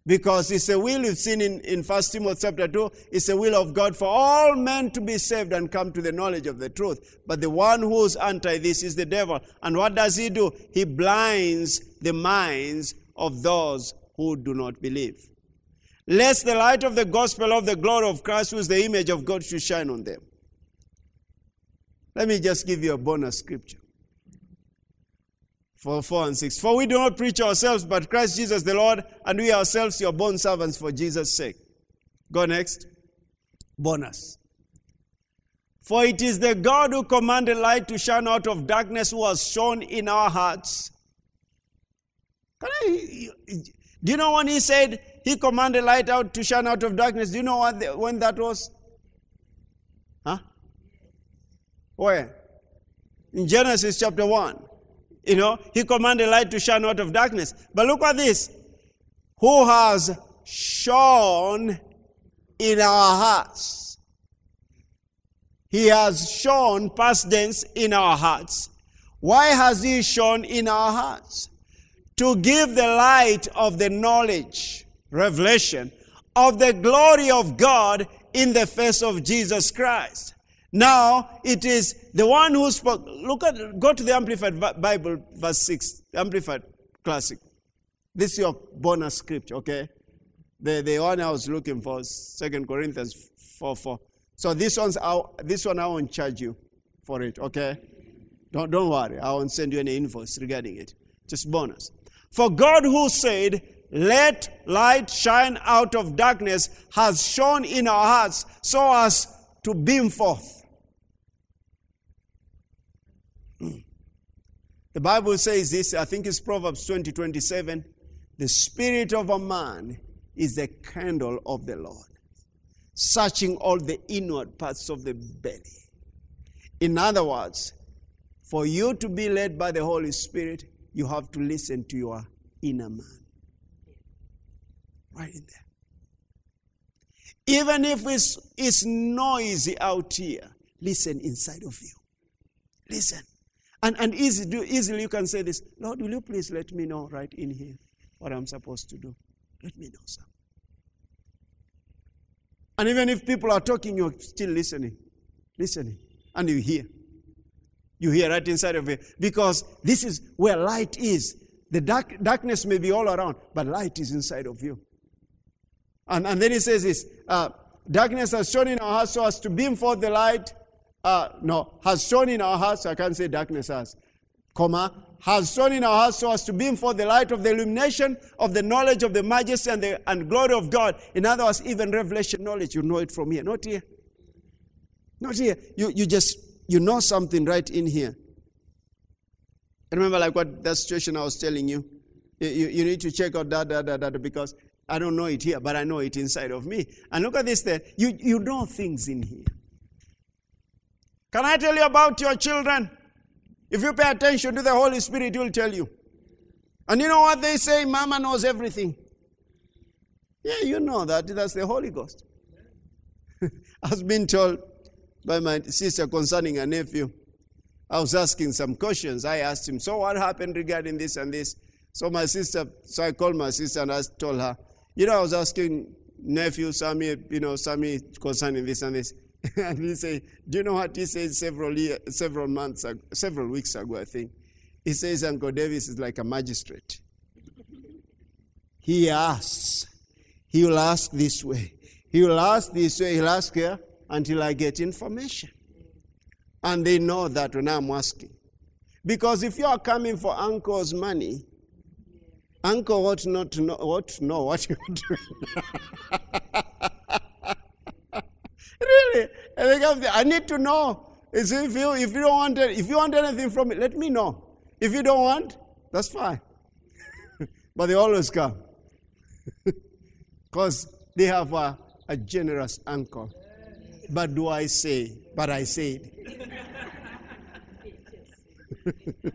Because it's a will we've seen in, in 1 Timothy chapter 2, it's a will of God for all men to be saved and come to the knowledge of the truth. But the one who's anti this is the devil. And what does he do? He blinds the minds of those who do not believe. Lest the light of the gospel of the glory of Christ, who is the image of God, should shine on them. Let me just give you a bonus scripture. For 4 and 6. For we do not preach ourselves, but Christ Jesus the Lord, and we ourselves your bond servants for Jesus' sake. Go next. Bonus. For it is the God who commanded light to shine out of darkness who has shone in our hearts. Can I, do you know when he said he commanded light out to shine out of darkness? Do you know what the, when that was? Huh? Where? In Genesis chapter 1. You know, he commanded light to shine out of darkness. But look at this. Who has shone in our hearts? He has shone, past tense, in our hearts. Why has he shone in our hearts? To give the light of the knowledge, revelation of the glory of God in the face of Jesus Christ. Now, it is the one who spoke. Look at, go to the Amplified Bible, verse 6, Amplified Classic. This is your bonus script, okay? The, the one I was looking for, Second Corinthians 4 4. So this one's this one I won't charge you for it, okay? Don't, don't worry, I won't send you any invoice regarding it. Just bonus. For God, who said, Let light shine out of darkness, has shone in our hearts so as to beam forth. Hmm. The Bible says this, I think it's Proverbs 20 27. The spirit of a man is the candle of the Lord, searching all the inward parts of the belly. In other words, for you to be led by the Holy Spirit, you have to listen to your inner man. Right in there. Even if it's, it's noisy out here, listen inside of you. Listen. And, and easy, do, easily you can say this Lord, will you please let me know right in here what I'm supposed to do? Let me know, sir. And even if people are talking, you're still listening. Listening. And you hear. You hear right inside of you. Because this is where light is. The dark, darkness may be all around, but light is inside of you. And, and then he says this uh, darkness has shone in our hearts so as to beam forth the light. Uh, no, has shone in our hearts. I can't say darkness has. Comma, has shone in our hearts so as to beam forth the light of the illumination of the knowledge of the majesty and, the, and glory of God. In other words, even revelation knowledge, you know it from here, not here. Not here. You, you just, you know something right in here. Remember, like what that situation I was telling you? You, you, need to check out that, that, that, that, because I don't know it here, but I know it inside of me. And look at this there. You, you know things in here. Can I tell you about your children? If you pay attention to the Holy Spirit, He will tell you. And you know what they say? Mama knows everything. Yeah, you know that. That's the Holy Ghost. I was being told by my sister concerning her nephew. I was asking some questions. I asked him, So what happened regarding this and this? So my sister, so I called my sister and I told her, You know, I was asking nephew Sammy, you know, Sammy concerning this and this. and he said, Do you know what he said several years, several months, ago, several weeks ago, I think? He says Uncle Davis is like a magistrate. He asks. He will ask this way. He will ask this way. He'll ask here until I get information. And they know that when I'm asking. Because if you are coming for uncle's money, uncle ought not to know, to know what you're doing. really? I need to know. If you if you don't want if you want anything from me, let me know. If you don't want, that's fine. but they always come. Because they have a, a generous uncle. But do I say? But I said.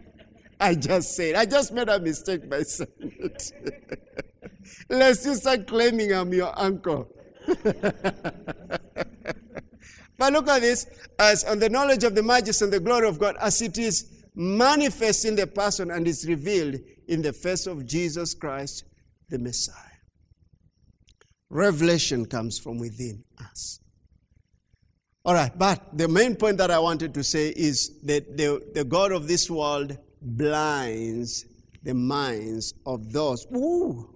I just said. I just made a mistake by saying it. Let's just start claiming I'm your uncle. but look at this as on the knowledge of the majesty and the glory of God as it is manifest in the person and is revealed in the face of Jesus Christ, the Messiah. Revelation comes from within us. All right, but the main point that I wanted to say is that the, the God of this world blinds the minds of those who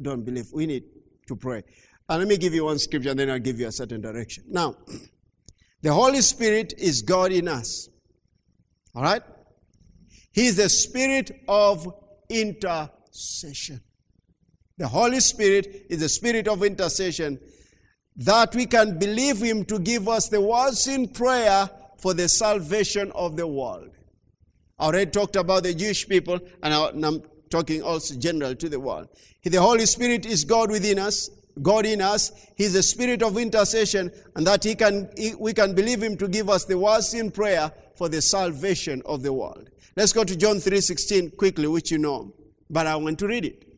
don't believe. We need to pray. And let me give you one scripture and then I'll give you a certain direction. Now, the Holy Spirit is God in us. All right? He is the spirit of intercession. The Holy Spirit is the spirit of intercession that we can believe Him to give us the words in prayer for the salvation of the world. I already talked about the Jewish people, and I'm talking also general to the world. The Holy Spirit is God within us, God in us. He's the spirit of intercession, and that He can we can believe Him to give us the words in prayer for the salvation of the world. Let's go to John 3:16 quickly, which you know, but I want to read it.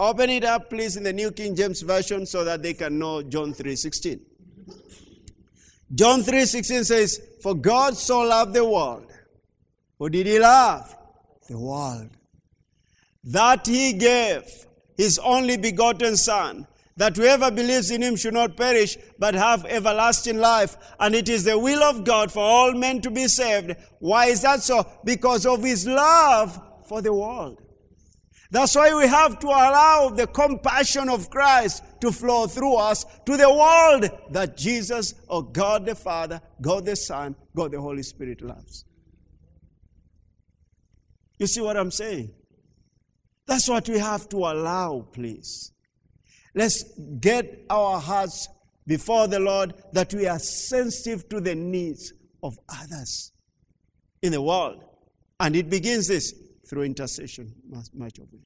Open it up, please, in the New King James Version so that they can know John 3.16. John 3.16 says, For God so loved the world. Who did he love? The world. That he gave his only begotten Son, that whoever believes in him should not perish, but have everlasting life. And it is the will of God for all men to be saved. Why is that so? Because of his love for the world. That's why we have to allow the compassion of Christ to flow through us to the world that Jesus or God the Father, God the Son, God the Holy Spirit loves. You see what I'm saying? That's what we have to allow, please. Let's get our hearts before the Lord that we are sensitive to the needs of others in the world. And it begins this through intercession, much of it.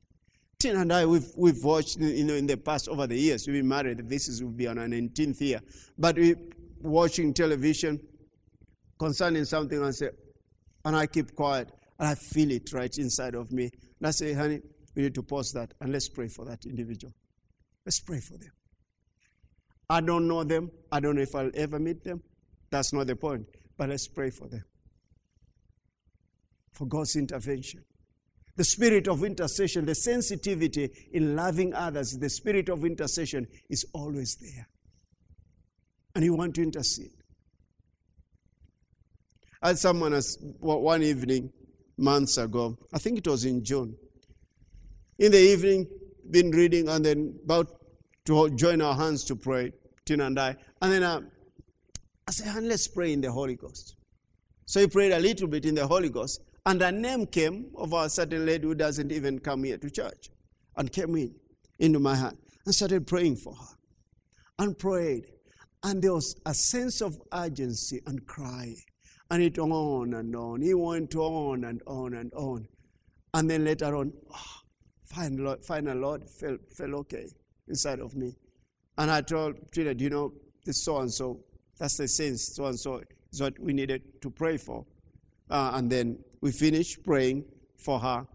Tina and I, we've, we've watched, you know, in the past, over the years, we've been married. This is, will be on our 19th year. But we watching television concerning something and say, and I keep quiet. And I feel it right inside of me. And I say, honey, we need to pause that and let's pray for that individual. Let's pray for them. I don't know them. I don't know if I'll ever meet them. That's not the point. But let's pray for them. For God's intervention. The spirit of intercession, the sensitivity in loving others, the spirit of intercession is always there. And you want to intercede. I had someone one evening, months ago, I think it was in June. In the evening, been reading and then about to join our hands to pray, Tina and I. And then uh, I said, let's pray in the Holy Ghost. So he prayed a little bit in the Holy Ghost. And a name came of a certain lady who doesn't even come here to church and came in into my hand and started praying for her and prayed. And there was a sense of urgency and cry. And it on and on. He went on and on and on. And then later on, oh, Lord, final Lord felt, felt okay inside of me. And I told Trina, you know, this so and so, that's the sense, so and so is what we needed to pray for. Uh, and then we finished praying for her.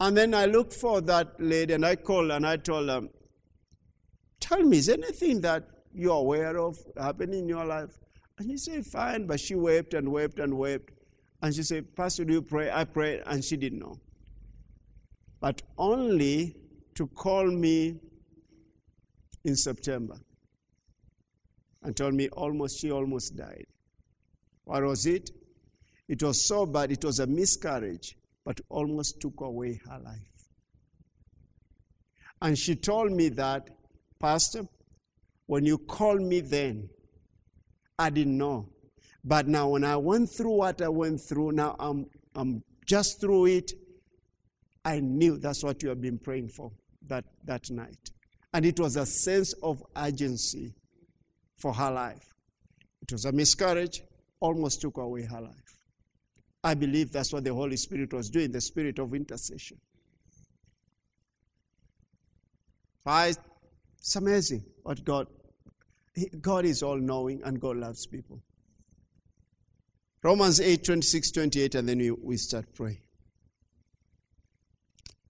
And then I looked for that lady and I called and I told her, Tell me, is anything that you're aware of happening in your life? And she said, Fine. But she wept and wept and wept. And she said, Pastor, do you pray? I prayed. And she didn't know. But only to call me in September and told me almost she almost died. What was it? It was so bad, it was a miscarriage, but almost took away her life. And she told me that, Pastor, when you called me then, I didn't know. But now, when I went through what I went through, now I'm, I'm just through it. I knew that's what you have been praying for that, that night. And it was a sense of urgency for her life. It was a miscarriage, almost took away her life. I believe that's what the Holy Spirit was doing, the spirit of intercession. It's amazing what God, God is all knowing and God loves people. Romans 8, 26, 28, and then we, we start praying.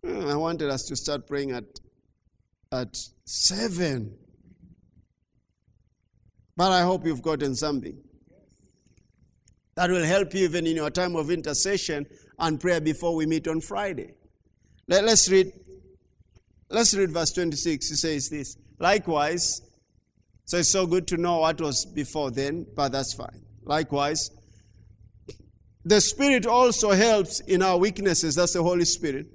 Hmm, I wanted us to start praying at, at 7. But I hope you've gotten something that will help you even in your time of intercession and prayer before we meet on Friday. Let, us read. Let's read verse 26. It says this. Likewise, so it's so good to know what was before then, but that's fine. Likewise, the Spirit also helps in our weaknesses. That's the Holy Spirit.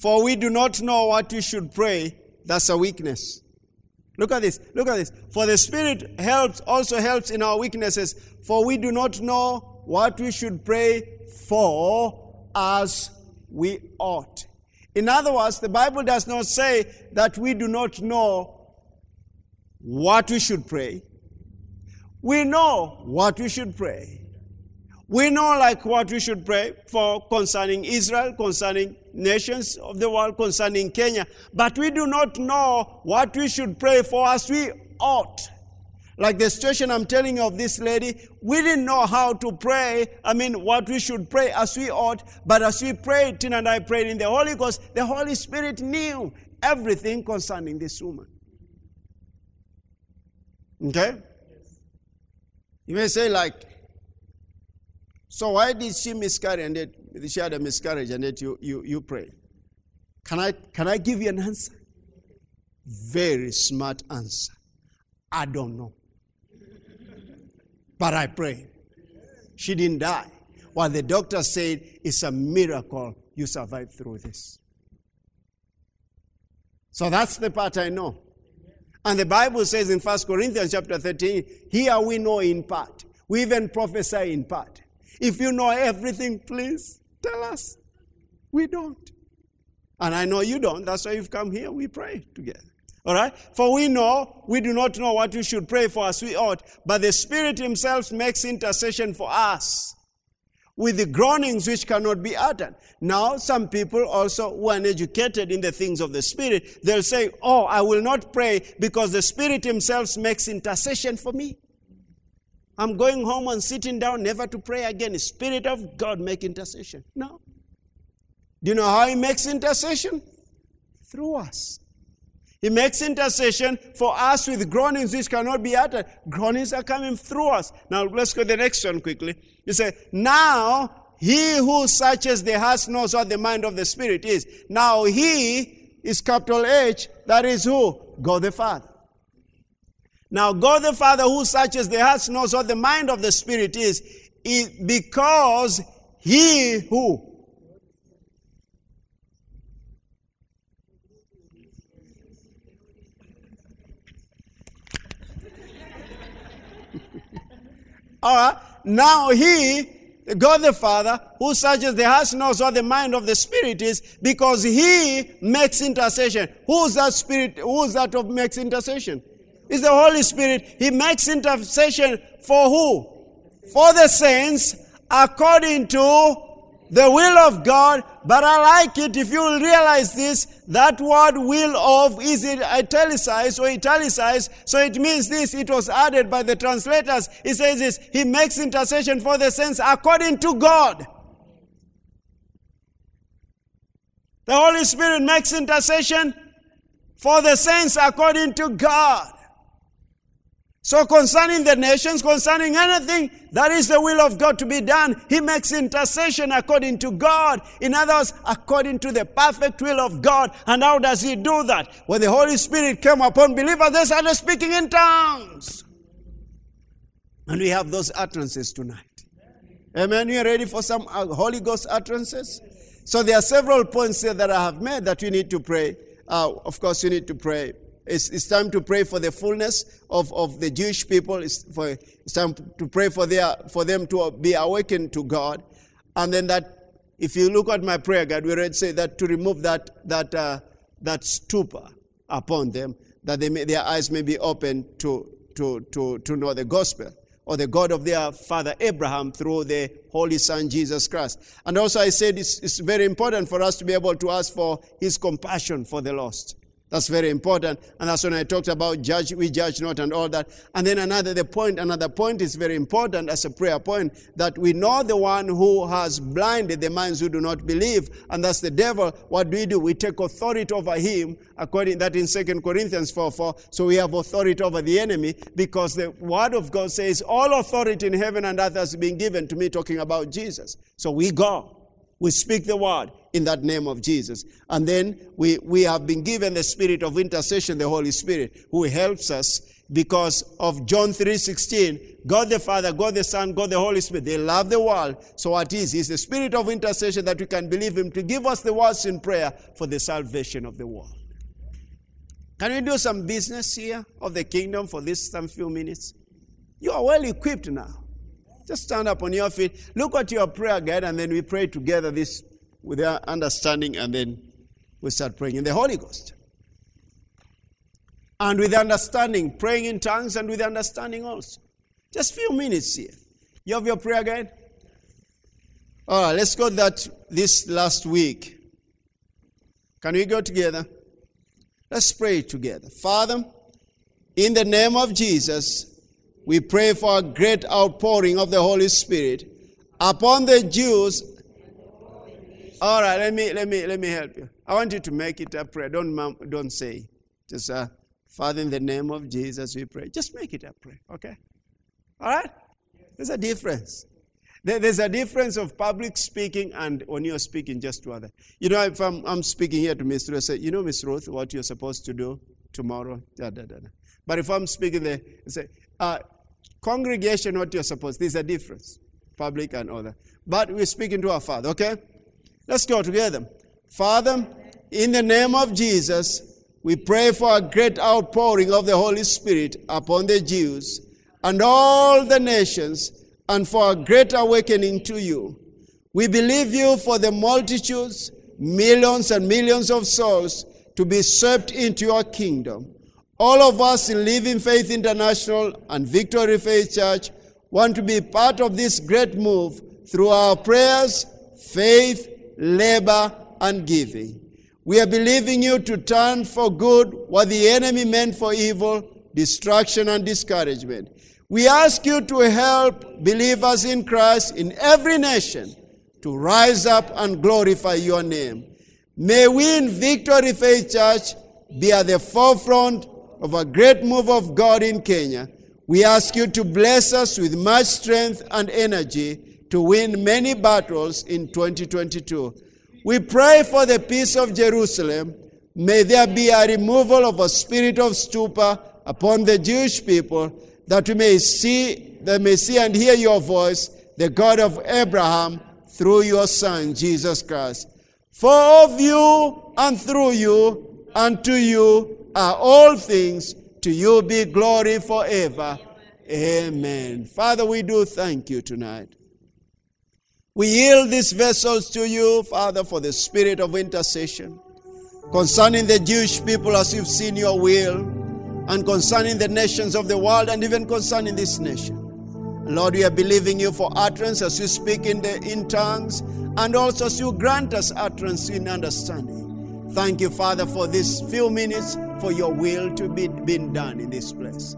For we do not know what we should pray. That's a weakness. Look at this. Look at this. For the Spirit helps, also helps in our weaknesses. For we do not know what we should pray for as we ought. In other words, the Bible does not say that we do not know what we should pray. We know what we should pray. We know like what we should pray for concerning Israel, concerning nations of the world, concerning Kenya, but we do not know what we should pray for as we ought. Like the situation I'm telling you of this lady, we didn't know how to pray. I mean, what we should pray as we ought, but as we prayed, Tina and I prayed in the Holy Ghost, the Holy Spirit knew everything concerning this woman. Okay? You may say, like, so why did she miscarry and that she had a miscarriage and that you, you, you pray? Can I, can I give you an answer? Very smart answer. I don't know. But I pray. She didn't die. What the doctor said is a miracle you survived through this. So that's the part I know. And the Bible says in 1 Corinthians chapter 13, here we know in part. We even prophesy in part. If you know everything, please tell us. We don't. And I know you don't. That's why you've come here. We pray together. All right? For we know we do not know what we should pray for as we ought, but the Spirit Himself makes intercession for us with the groanings which cannot be uttered. Now, some people also who are uneducated in the things of the Spirit, they'll say, Oh, I will not pray because the Spirit Himself makes intercession for me. I'm going home and sitting down, never to pray again. Spirit of God make intercession. No. Do you know how He makes intercession? Through us. He makes intercession for us with groanings which cannot be uttered. Groanings are coming through us. Now let's go to the next one quickly. He said, Now he who searches the heart knows what the mind of the Spirit is. Now he is capital H, that is who? God the Father. Now, God the Father, who searches the hearts, knows what the mind of the Spirit is, is because He who All right. Now he God the Father, who searches the heart, knows what the mind of the Spirit is, because He makes intercession. Who's that Spirit? Who's that of makes intercession? It's the Holy Spirit. He makes intercession for who? For the saints, according to the will of God, but I like it if you realize this, that word will of is it italicized or italicized, so it means this, it was added by the translators. He says this, he makes intercession for the saints according to God. The Holy Spirit makes intercession for the saints according to God. So, concerning the nations, concerning anything that is the will of God to be done, He makes intercession according to God. In others, according to the perfect will of God. And how does He do that? When the Holy Spirit came upon believers, they started speaking in tongues. And we have those utterances tonight. Amen. You ready for some uh, Holy Ghost utterances? So, there are several points here that I have made that you need to pray. Uh, of course, you need to pray it's, it's time to pray for the fullness of, of the Jewish people. It's, for, it's time to pray for, their, for them to be awakened to God. And then that, if you look at my prayer guide, we read say that to remove that, that, uh, that stupor upon them, that they may, their eyes may be open to, to, to, to know the gospel or the God of their father Abraham through the Holy Son Jesus Christ. And also, I said it's, it's very important for us to be able to ask for his compassion for the lost. That's very important. And that's when I talked about judge, we judge not and all that. And then another the point, another point is very important as a prayer point that we know the one who has blinded the minds who do not believe, and that's the devil. What do we do? We take authority over him, according that in 2 Corinthians 4 4. So we have authority over the enemy because the word of God says, All authority in heaven and earth has been given to me, talking about Jesus. So we go. We speak the word in that name of Jesus. And then we, we have been given the spirit of intercession, the Holy Spirit, who helps us because of John 3:16. God the Father, God the Son, God the Holy Spirit. They love the world. So what is? He's the spirit of intercession that we can believe him to give us the words in prayer for the salvation of the world. Can we do some business here of the kingdom for this some few minutes? You are well equipped now. Just stand up on your feet. Look at your prayer guide, and then we pray together this with our understanding, and then we start praying in the Holy Ghost. And with understanding, praying in tongues, and with understanding also. Just few minutes here. You have your prayer guide? All right, let's go that this last week. Can we go together? Let's pray together. Father, in the name of Jesus, we pray for a great outpouring of the Holy Spirit upon the Jews. All right, let me let me let me help you. I want you to make it a prayer. Don't don't say. Just uh, Father, in the name of Jesus, we pray. Just make it a prayer, okay? All right. There's a difference. There's a difference of public speaking and when you're speaking just to others. You know, if I'm, I'm speaking here to Miss Ruth, I say, you know, Miss Ruth, what you're supposed to do tomorrow, da, da, da, da. But if I'm speaking there, I say, uh, Congregation, what you're supposed, there's a difference, public and other. But we're speaking to our Father, okay? Let's go together. Father, in the name of Jesus, we pray for a great outpouring of the Holy Spirit upon the Jews and all the nations, and for a great awakening to you. We believe you for the multitudes, millions and millions of souls to be swept into your kingdom. All of us in Living Faith International and Victory Faith Church want to be part of this great move through our prayers, faith, labor, and giving. We are believing you to turn for good what the enemy meant for evil, destruction, and discouragement. We ask you to help believers in Christ in every nation to rise up and glorify your name. May we in Victory Faith Church be at the forefront of a great move of God in Kenya, we ask you to bless us with much strength and energy to win many battles in 2022. We pray for the peace of Jerusalem. May there be a removal of a spirit of stupor upon the Jewish people that we may see, they may see and hear your voice, the God of Abraham, through your Son, Jesus Christ. For of you and through you and to you are all things. To you be glory forever. Amen. Father, we do thank you tonight. We yield these vessels to you, Father, for the spirit of intercession concerning the Jewish people as you've seen your will, and concerning the nations of the world, and even concerning this nation. Lord, we are believing you for utterance as you speak in the in tongues, and also as you grant us utterance in understanding. Thank you, Father, for these few minutes for your will to be been done in this place.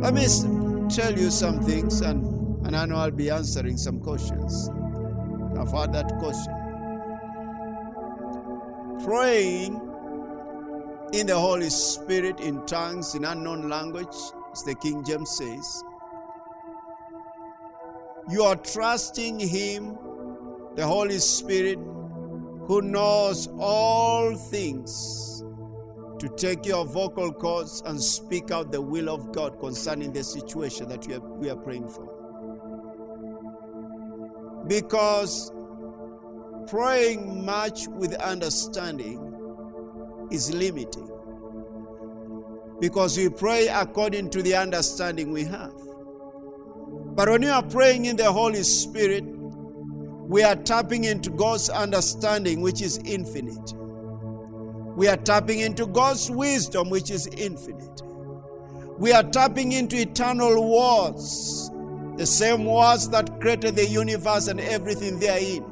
Let me tell you some things, and, and I know I'll be answering some questions. I've had that question. Praying in the Holy Spirit in tongues in unknown language, as the King James says, you are trusting Him, the Holy Spirit, who knows all things, to take your vocal cords and speak out the will of God concerning the situation that are, we are praying for. Because praying much with understanding is limiting. Because we pray according to the understanding we have. But when you are praying in the Holy Spirit, we are tapping into God's understanding, which is infinite. We are tapping into God's wisdom, which is infinite. We are tapping into eternal words, the same words that created the universe and everything therein.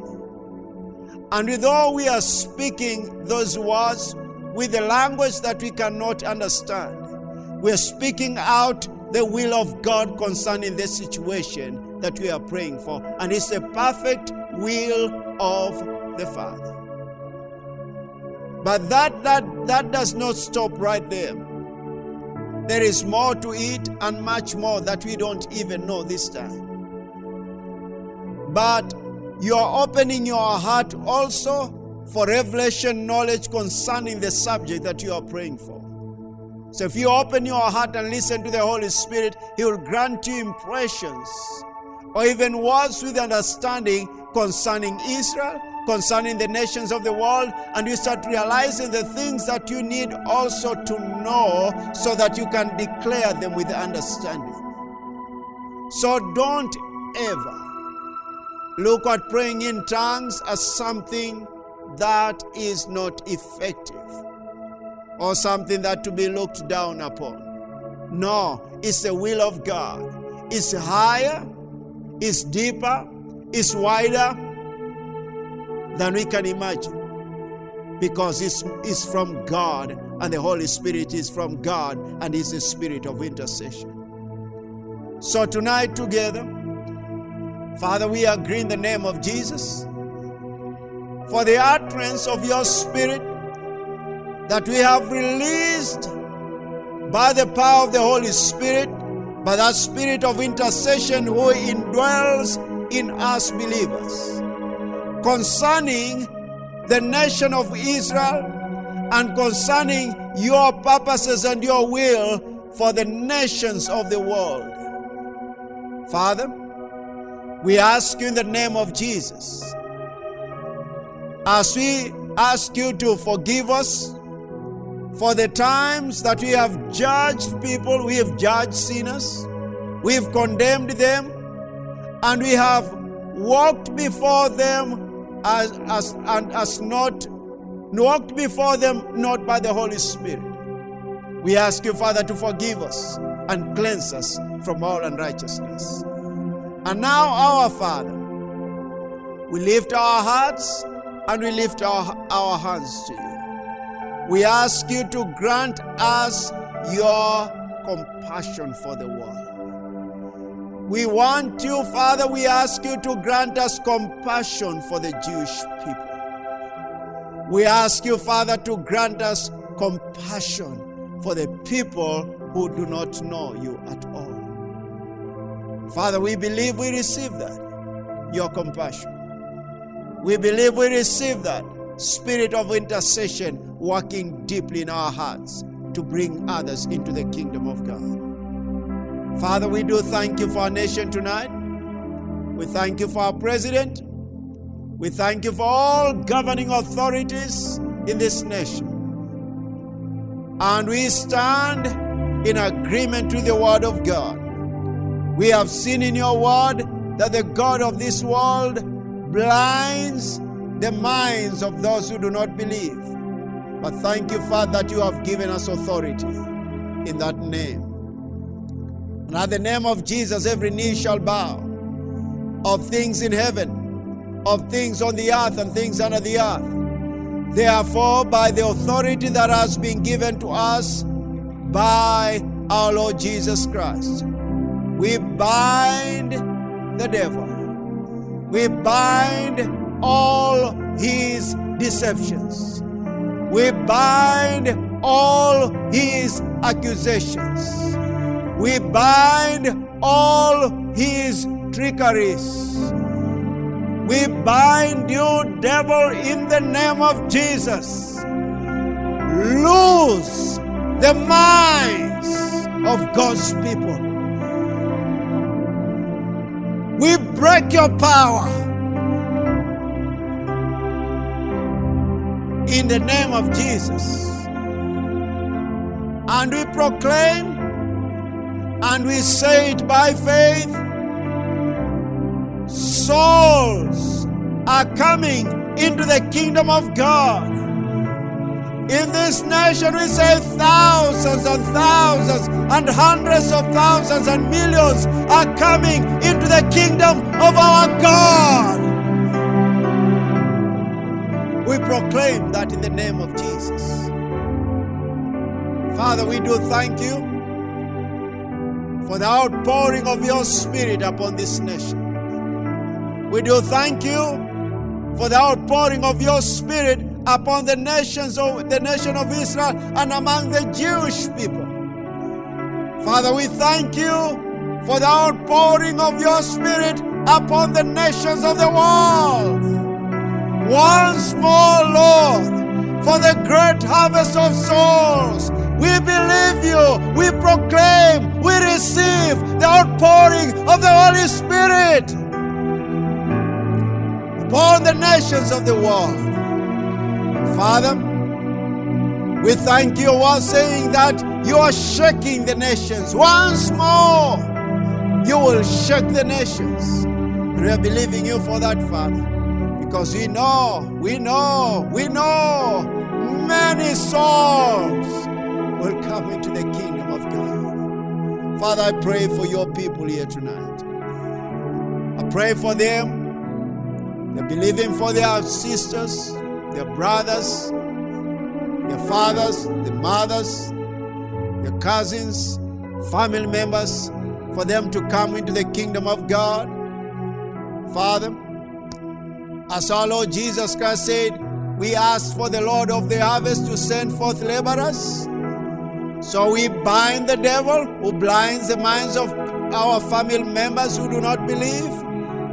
And all we are speaking those words with the language that we cannot understand, we are speaking out the will of God concerning the situation that we are praying for. And it's the perfect will of the Father. But that that that does not stop right there. There is more to it and much more that we don't even know this time. But you are opening your heart also for revelation knowledge concerning the subject that you are praying for. So if you open your heart and listen to the Holy Spirit, He will grant you impressions or even words with understanding concerning Israel, concerning the nations of the world, and you start realizing the things that you need also to know so that you can declare them with understanding. So don't ever look at praying in tongues as something that is not effective or something that to be looked down upon. No, it's the will of God. It's higher, it's deeper, it's wider than we can imagine because it's, it's from God and the Holy Spirit is from God and is the spirit of intercession. So tonight together, Father, we agree in the name of Jesus for the utterance of your spirit that we have released by the power of the Holy Spirit, by that spirit of intercession who indwells in us believers, concerning the nation of Israel and concerning your purposes and your will for the nations of the world. Father, we ask you in the name of Jesus, as we ask you to forgive us for the times that we have judged people, we have judged sinners, we have condemned them, and we have walked before them as, as, and as not walked before them not by the Holy Spirit. We ask you, Father, to forgive us and cleanse us from all unrighteousness. And now, our Father, we lift our hearts and we lift our, our hands to you. We ask you to grant us your compassion for the world. We want you, Father, we ask you to grant us compassion for the Jewish people. We ask you, Father, to grant us compassion for the people who do not know you at all. Father, we believe we receive that, your compassion. We believe we receive that spirit of intercession working deeply in our hearts to bring others into the kingdom of God. Father, we do thank you for our nation tonight. We thank you for our president. We thank you for all governing authorities in this nation. And we stand in agreement with the word of God. We have seen in your word that the God of this world blinds the minds of those who do not believe. But thank you, Father, that you have given us authority in that name. And at the name of Jesus, every knee shall bow of things in heaven, of things on the earth, and things under the earth. Therefore, by the authority that has been given to us by our Lord Jesus Christ, we bind the devil. We bind all his deceptions. We bind all his accusations. We bind all his trickeries. We bind you, devil, in the name of Jesus. Lose the minds of God's people. We break your power in the name of Jesus. And we proclaim and we say it by faith souls are coming into the kingdom of God. In this nation, we say thousands and thousands and hundreds of thousands and millions are coming into the kingdom of our God. We proclaim that in the name of Jesus. Father, we do thank you for the outpouring of your Spirit upon this nation. We do thank you for the outpouring of your Spirit upon the nations of the nation of Israel and among the Jewish people. Father, we thank you for the outpouring of your Spirit upon the nations of the world. Once more, Lord, for the great harvest of souls. We believe you, we proclaim, we receive the outpouring of the Holy Spirit upon the nations of the world. Father, we thank you while saying that you are shaking the nations. Once more, you will shake the nations. We are believing you for that, Father, because we know, we know, we know many souls will come into the kingdom of God. Father, I pray for your people here tonight. I pray for them. They're believing for their sisters, their brothers, their fathers, their mothers, their cousins, family members, for them to come into the kingdom of God. Father, as our Lord Jesus Christ said, we ask for the Lord of the harvest to send forth laborers. So we bind the devil who blinds the minds of our family members who do not believe.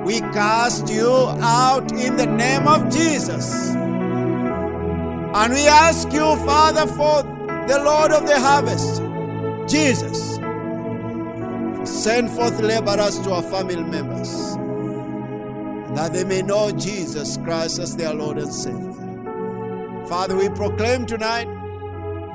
We cast you out in the name of Jesus. And we ask you, Father, for the Lord of the harvest, Jesus, send forth laborers to our family members, that they may know Jesus Christ as their Lord and Savior. Father, we proclaim tonight,